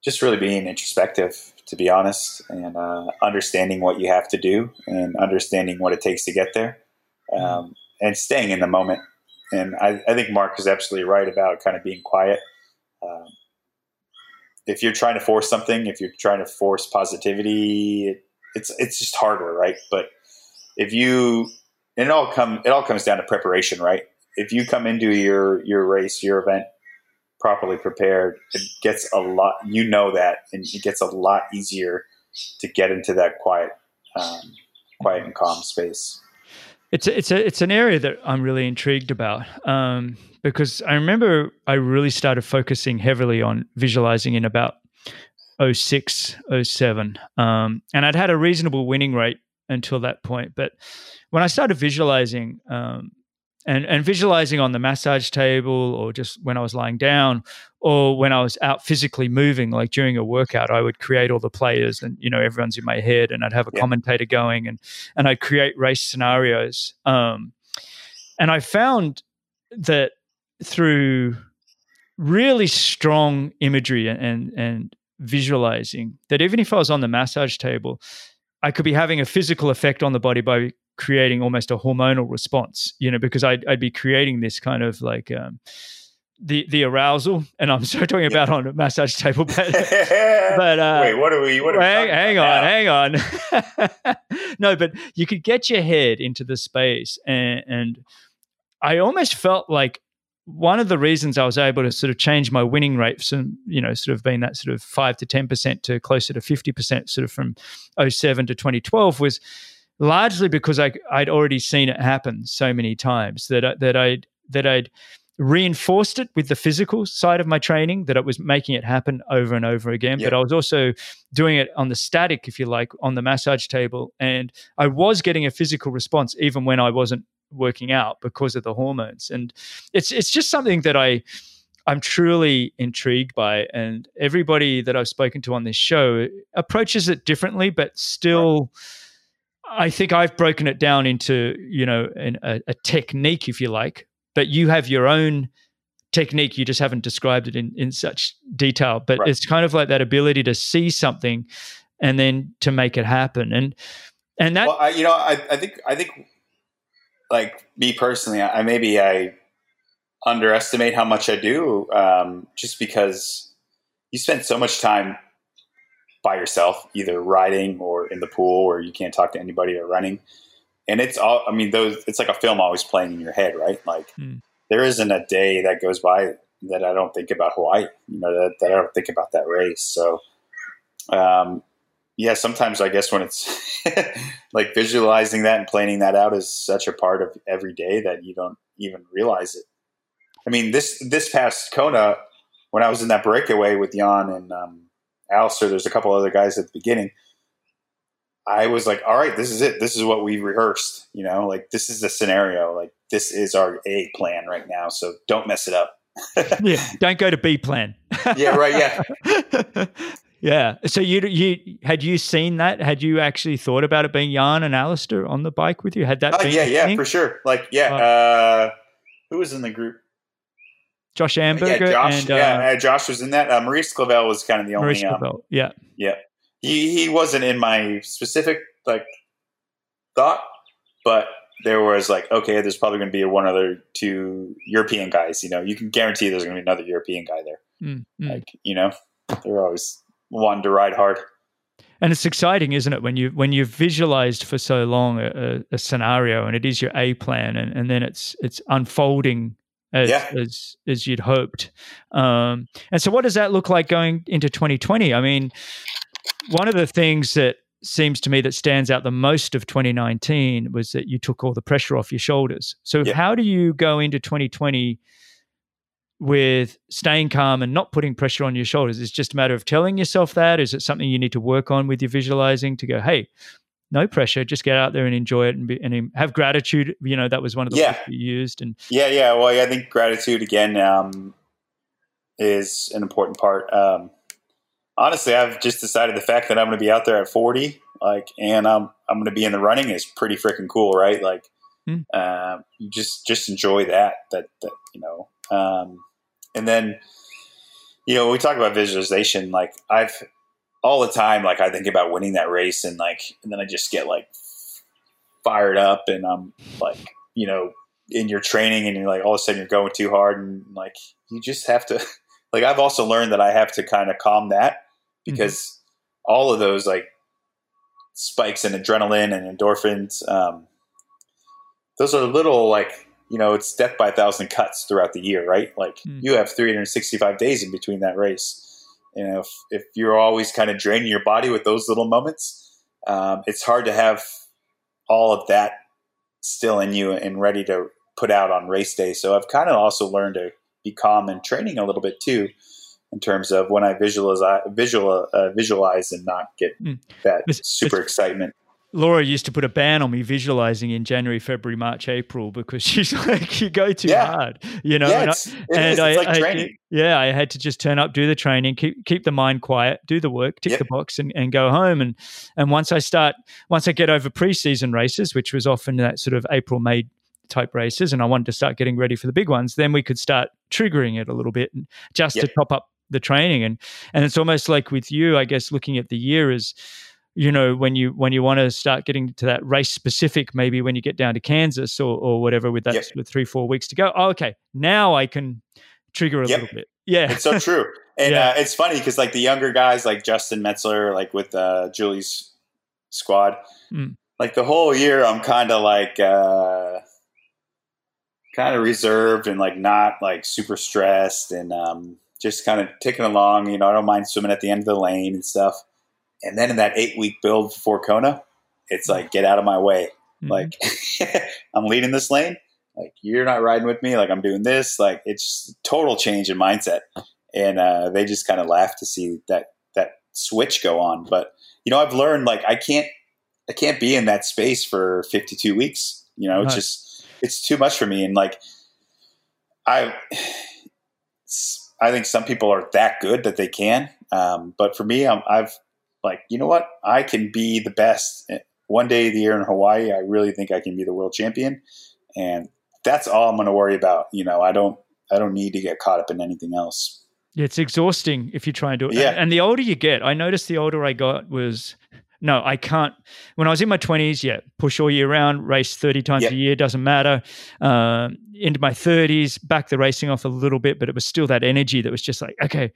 just really being introspective, to be honest, and uh, understanding what you have to do and understanding what it takes to get there, um, and staying in the moment. And I, I, think Mark is absolutely right about kind of being quiet. Um, if you're trying to force something, if you're trying to force positivity, it, it's it's just harder, right? But if you and it all come it all comes down to preparation, right? If you come into your your race, your event properly prepared, it gets a lot. You know that, and it gets a lot easier to get into that quiet, um, quiet and calm space. It's a, it's a it's an area that I'm really intrigued about um, because I remember I really started focusing heavily on visualizing in about 06, 07. Um, and I'd had a reasonable winning rate until that point. But when I started visualizing, um, and and visualizing on the massage table or just when I was lying down or when I was out physically moving, like during a workout, I would create all the players and, you know, everyone's in my head and I'd have a yeah. commentator going and, and I'd create race scenarios. Um, and I found that through really strong imagery and, and, and visualizing that even if I was on the massage table, I could be having a physical effect on the body by creating almost a hormonal response, you know, because I'd, I'd be creating this kind of like, um, the the arousal, and I'm sorry talking about on a massage table, but, but uh, wait, what are we? What are hang, hang on, hang on. no, but you could get your head into the space, and, and I almost felt like one of the reasons I was able to sort of change my winning rate from you know sort of being that sort of five to ten percent to closer to fifty percent, sort of from 07 to 2012 was largely because I, I'd already seen it happen so many times that uh, that I'd that I'd reinforced it with the physical side of my training that it was making it happen over and over again. Yep. but i was also doing it on the static if you like on the massage table. And i was getting a physical response even when i wasn't working out because of the hormones. And it's it's just something that i i'm truly intrigued by. And everybody that i've spoken to on this show approaches it differently but still I think I've broken it down into you know an, a, a, technique, if you like, but you have your own technique you just haven't described it in, in such detail but right. it's kind of like that ability to see something and then to make it happen and and that well, I, you know I, I think i think like me personally i maybe i underestimate how much i do um, just because you spend so much time by yourself either riding or in the pool or you can't talk to anybody or running. And it's all i mean those it's like a film always playing in your head right? Like mm. there isn't a day that goes by that i don't think about hawaii you know that, that i don't think about that race. So um, yeah sometimes i guess when it's like visualizing that and planning that out is such a part of every day that you don't even realize it. I mean this this past kona when i was in that breakaway with jan and um, Alistair, there's a couple other guys at the beginning I was like, all right, this is it. This is what we rehearsed. You know, like this is the scenario. Like this is our A plan right now. So don't mess it up. yeah, don't go to B plan. yeah, right. Yeah. yeah. So you you had you seen that? Had you actually thought about it being Jan and Alistair on the bike with you? Had that? Oh yeah, yeah, thing? for sure. Like yeah. Uh, who was in the group? Josh Amberger. Yeah, Josh. And, yeah, uh, Josh was in that. Uh, Maurice Clavel was kind of the only. Maurice um, Clavel. Yeah. Yeah he he wasn't in my specific like thought, but there was like, okay, there's probably going to be one other two European guys. You know, you can guarantee there's going to be another European guy there. Mm, mm. Like, you know, they're always wanting to ride hard. And it's exciting, isn't it, when you when you've visualized for so long a, a scenario and it is your A plan, and, and then it's it's unfolding as, yeah. as as you'd hoped. Um, and so, what does that look like going into 2020? I mean, one of the things that seems to me that stands out the most of 2019 was that you took all the pressure off your shoulders. So yeah. how do you go into 2020 with staying calm and not putting pressure on your shoulders? Is just a matter of telling yourself that? Is it something you need to work on with your visualizing to go, hey, no pressure, just get out there and enjoy it and, be, and have gratitude. You know, that was one of the yeah. you used. And yeah, yeah. Well, yeah, I think gratitude again um, is an important part. Um, honestly, I've just decided the fact that I'm going to be out there at 40, like, and I'm I'm going to be in the running is pretty freaking cool, right? Like, mm. uh, just just enjoy that. That that you know, um, and then you know, we talk about visualization. Like, I've all the time, like, I think about winning that race, and like, and then I just get like fired up, and I'm like, you know, in your training, and you're like, all of a sudden, you're going too hard, and like, you just have to. Like, I've also learned that I have to kind of calm that because mm-hmm. all of those like spikes in adrenaline and endorphins, um, those are little like you know it's death by a thousand cuts throughout the year, right? Like mm-hmm. you have 365 days in between that race. You know, if, if you're always kind of draining your body with those little moments, um, it's hard to have all of that still in you and ready to put out on race day. So I've kind of also learned to be calm in training a little bit too in terms of when I visualize, visual, uh, visualize, and not get mm. that super excitement. Laura used to put a ban on me visualizing in January, February, March, April because she's like, you go too Yeah. hard, you know. yeah, and I- it's, it and. I, like I- training. yeah, I had to just turn up, do the training, keep keep the mind quiet, do the work, tick Yep. the box, and, and go home. And and once I start, once I get over preseason races, which was often that sort of April May type races, and I wanted to start getting ready for the big ones, then we could start triggering it a little bit, and just to top up the training. And and it's almost like with you, I guess, looking at the year is you know when you when you want to start getting to that race specific maybe when you get down to kansas or, or whatever with that Yep. three four weeks to go oh, okay now i can trigger a Yep. little bit yeah It's so true. And Yeah. uh, it's funny because like the younger guys like Justin Metzler, like with uh, Julie's squad, Mm. like the whole year I'm kind of like uh, kind of reserved and like not like super stressed and um, just kind of ticking along. You know, I don't mind swimming at the end of the lane and stuff. And then in that eight week build before Kona, it's like get out of my way. Mhm. Like I'm leading this lane. Like you're not riding with me. Like I'm doing this. Like it's total change in mindset. And uh, they just kind of laugh to see that that switch go on. But you know, I've learned like I can't I can't be in that space for 52 weeks. You know, it's just it's too much for me. And like I I think some people are that good that they can. Um, but for me, I'm, I've like, you know what? I can be the best. Eh, one day of the year in Hawaii, I really think I can be the world champion, and that's all I'm going to worry about. You know, I don't, I don't need to get caught up in anything else. Yeah, it's exhausting if you try and do it. Yeah. And the older you get, I noticed the older I got was no, I can't. When I was in my 20s, yeah, push all year round, race 30 times Yep. a year, doesn't matter. Um, into my 30s, back the racing off a little bit, but it was still that energy that was just like, okay.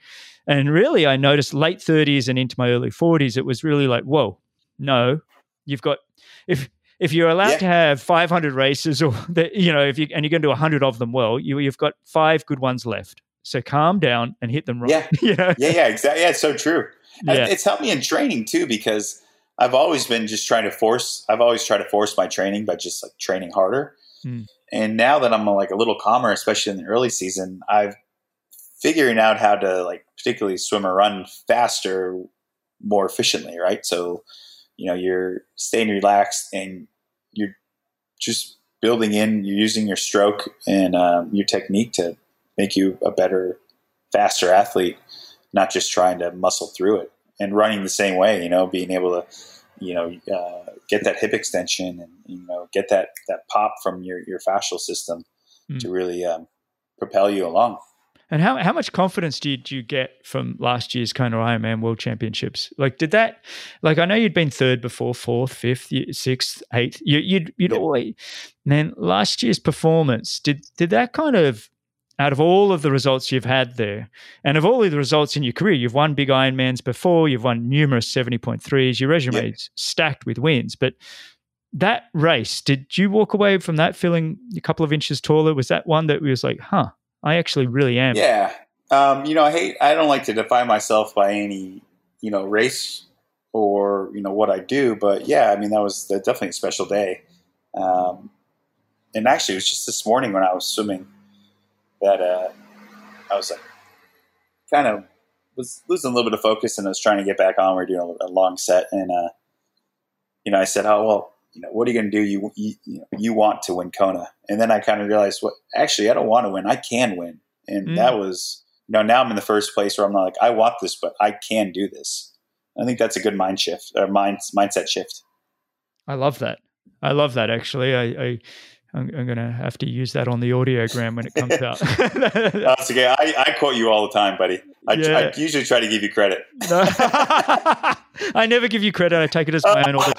And really, I noticed late 30s and into my early 40s, it was really like, whoa, no, you've got, if, if you're allowed Yeah. to have 500 races or that you know if you and you're going to do 100 of them well you, you've got five good ones left so calm down and hit them right Yeah. you know Yeah, yeah, exactly. Yeah, it's so true. Yeah It's helped me in training too because I've always been just trying to force. I've always tried to force my training by just like training harder. Hmm. And now that I'm like a little calmer, especially in the early season, I've figuring out how to like particularly swim or run faster, more efficiently. Right. So, you know, you're staying relaxed and you're just building in. You're using your stroke and um, your technique to make you a better, faster athlete not just trying to muscle through it and running the same way, you know, being able to, you know, uh, get that hip extension and, you know, get that, that pop from your, your fascial system Mm. to really um, propel you along. and how, how much confidence did you get from last year's Kona Ironman World Championships? Like, did that, like, I know you'd been third before, fourth, fifth, sixth, eighth. You, you'd, you'd Yep. always, then last year's performance, did, did that kind of, out of all of the results you've had there, and of all of the results in your career, you've won big Ironmans before, you've won numerous 70.3s, your resume is stacked with wins, but that race, did you walk away from that feeling a couple of inches taller? Was that one that was like, huh, I actually really am? Yeah. Um, you know, I hate, I don't like to define myself by any, you know, race or, you know, what I do, but yeah, I mean, that was definitely a special day. Um, and actually it was just this morning when I was swimming that, uh, I was like, kind of was losing a little bit of focus and I was trying to get back on. We are doing a, a long set and, uh, you know, I said, oh, well, you know, what are you going to do? You, you, you, know, you want to win Kona. And then I kind of realized, what, actually, I don't want to win. I can win. And Mm. that was, you know, now I'm in the first place where I'm not like, I want this, but I can do this. I think that's a good mind shift or mind, mindset shift. I love that. I love that. Actually, I, I I'm, I'm going to have to use that on the audiogram when it comes out. That's okay. I, I quote you all the time, buddy. I, Yeah. I usually try to give you credit. No. I never give you credit. I take it as my own all the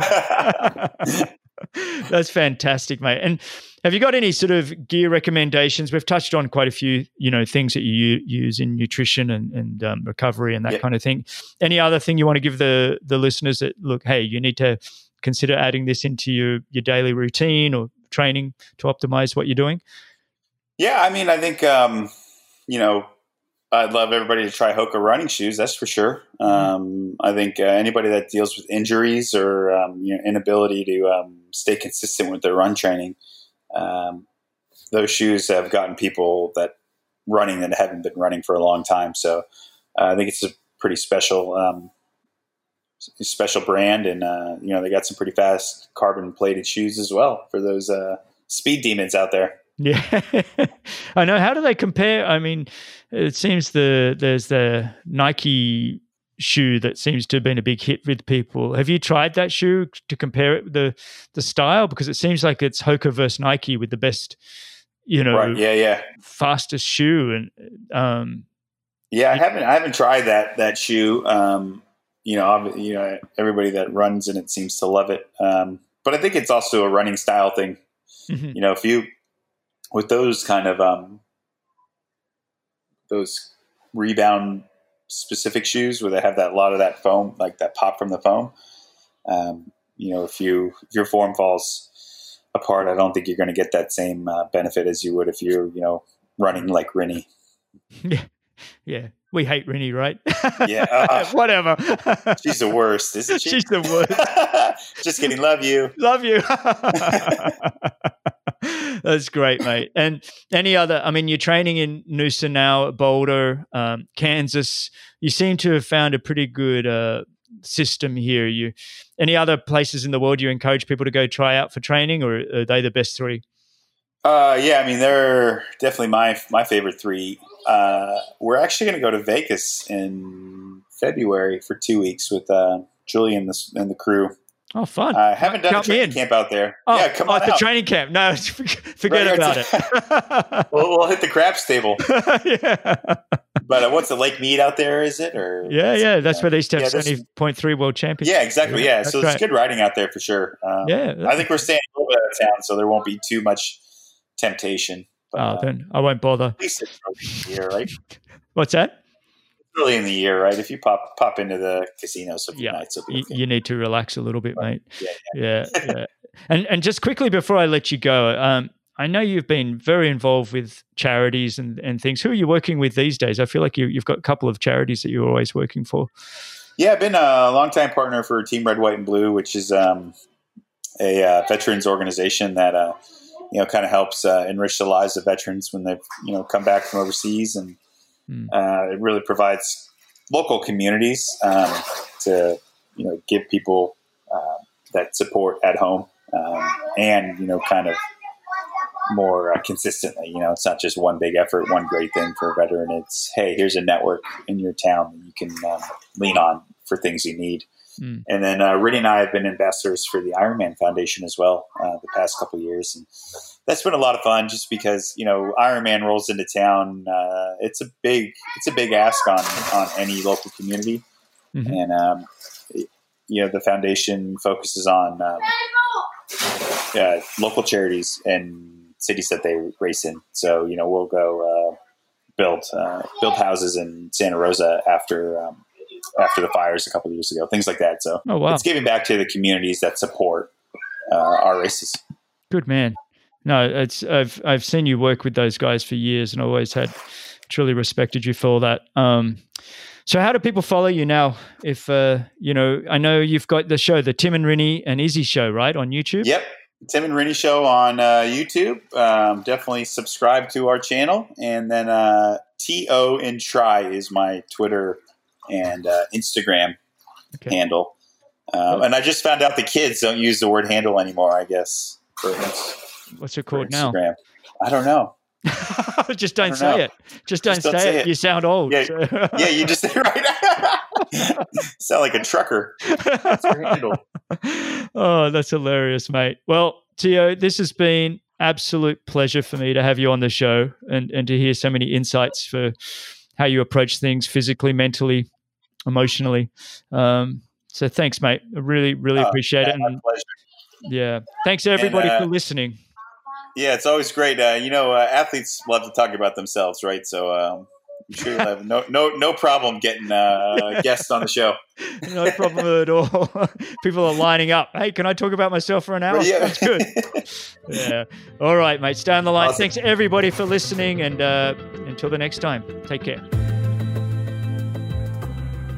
time. That's fantastic, mate. And have you got any sort of gear recommendations? We've touched on quite a few, you know, things that you use in nutrition and, and um, recovery and that Yeah. kind of thing. Any other thing you want to give the the listeners that look, hey, you need to consider adding this into your your daily routine or training to optimize what you're doing? Yeah, I mean, I think um, you know, I'd love everybody to try Hoka running shoes. That's for sure. Um, I think uh, anybody that deals with injuries or um, you know, inability to um, stay consistent with their run training, um, those shoes have gotten people that running that haven't been running for a long time. So uh, I think it's a pretty special, um, special brand, and uh, you know they got some pretty fast carbon plated shoes as well for those uh, speed demons out there. Yeah, I know. How do they compare? I mean, it seems the there's the Nike shoe that seems to have been a big hit with people. Have you tried that shoe to compare it the the style? Because it seems like it's Hoka versus Nike with the best, you know, right. yeah, yeah, fastest shoe. And um, yeah, I haven't I haven't tried that that shoe. Um, you know, you know, everybody that runs in it seems to love it. Um, but I think it's also a running style thing. Mm-hmm. You know, if you with those kind of um, those rebound specific shoes where they have that a lot of that foam, like that pop from the foam. Um, you know, if you if your form falls apart, I don't think you're going to get that same uh, benefit as you would if you're you know running like Rinny. Yeah, yeah. We hate Rinny, right? Yeah. Uh, Whatever. she's the worst, isn't she? She's the worst. Just kidding. Love you. Love you. That's great, mate. And any other? I mean, you're training in Noosa now, Boulder, um, Kansas. You seem to have found a pretty good uh, system here. You any other places in the world you encourage people to go try out for training, or are they the best three? Uh, yeah, I mean they're definitely my my favorite three. Uh, we're actually going to go to Vegas in February for two weeks with uh, Julie and the, and the crew. Oh, fun! I haven't done Count a training camp out there. Oh, yeah, come oh, on the training camp. No, forget right, about it. we'll, we'll, hit the craps table. yeah. But uh, what's the Lake Mead out there? Is it or? Yeah, yeah, that's uh, where they used to have seventy point three world champions. Yeah, exactly. Yeah, yeah. so it's good riding out there for sure. Um, yeah, I think we're staying a little bit out of town, so there won't be too much temptation. But, oh, then I won't bother. At least it's year, right? What's that? early in the year, right? If you pop pop into the casinos a few yeah, nights, you, you, need to relax a little bit, mate. Yeah, yeah. yeah, yeah. and and just quickly before I let you go, um, I know you've been very involved with charities and, and things. Who are you working with these days? I feel like you, you've got a couple of charities that you're always working for. Yeah, I've been a longtime partner for Team Red, White, and Blue, which is um, a uh, veterans organization that uh, you know kind of helps uh, enrich the lives of veterans when they've you know come back from overseas, and mm. it really provides local communities um, to you know give people uh, that support at home um, and you know kind of more uh, consistently. You know, it's not just one big effort, one great thing for a veteran. It's hey, here's a network in your town that you can um, lean on for things you need. Mm. And then uh, Rinny and I have been ambassadors for the Ironman Foundation as well uh, the past couple years, and that's been a lot of fun. Just because you know Ironman rolls into town, uh, it's a big it's a big ask on on any local community, mm-hmm. and um, you know the foundation focuses on um, local charities and cities that they race in. So you know we'll go uh, build uh, build houses in Santa Rosa after um, after the fires a couple years ago, things like that. So oh, wow. it's giving back to the communities that support uh, our races. Good man. No, it's I've I've seen you work with those guys for years, and always had truly respected you for all that. Um, so how do people follow you now? If uh, you know, I know you've got the show, the Tim and Rinny and Izzy show, right, on YouTube. Yep, Tim and Rinny show on uh, YouTube. Um, definitely subscribe to our channel, and then uh, To and Try is my Twitter and uh, Instagram okay. handle. Um, and I just found out the kids don't use the word handle anymore. I guess. For, What's it called now? I don't know. just don't, don't say know. it. Just don't, just say, don't say it. it. You sound old. Yeah, so. yeah you just say right. sound like a trucker. That's handle. Oh, that's hilarious, mate. Well, Tio, this has been absolute pleasure for me to have you on the show and, and to hear so many insights for how you approach things physically, mentally, emotionally. Um, so thanks, mate. I really, really oh, appreciate yeah, it. And, yeah, thanks everybody and, uh, for listening. Yeah, it's always great. Uh, you know, uh, athletes love to talk about themselves, right? So um, I'm sure you'll have no no no problem getting uh, guests on the show. no problem at all. People are lining up. Hey, can I talk about myself for an hour? Yeah. That's good. yeah. All right, mate. Stay on the line. Awesome. Thanks everybody for listening, and uh, until the next time, take care.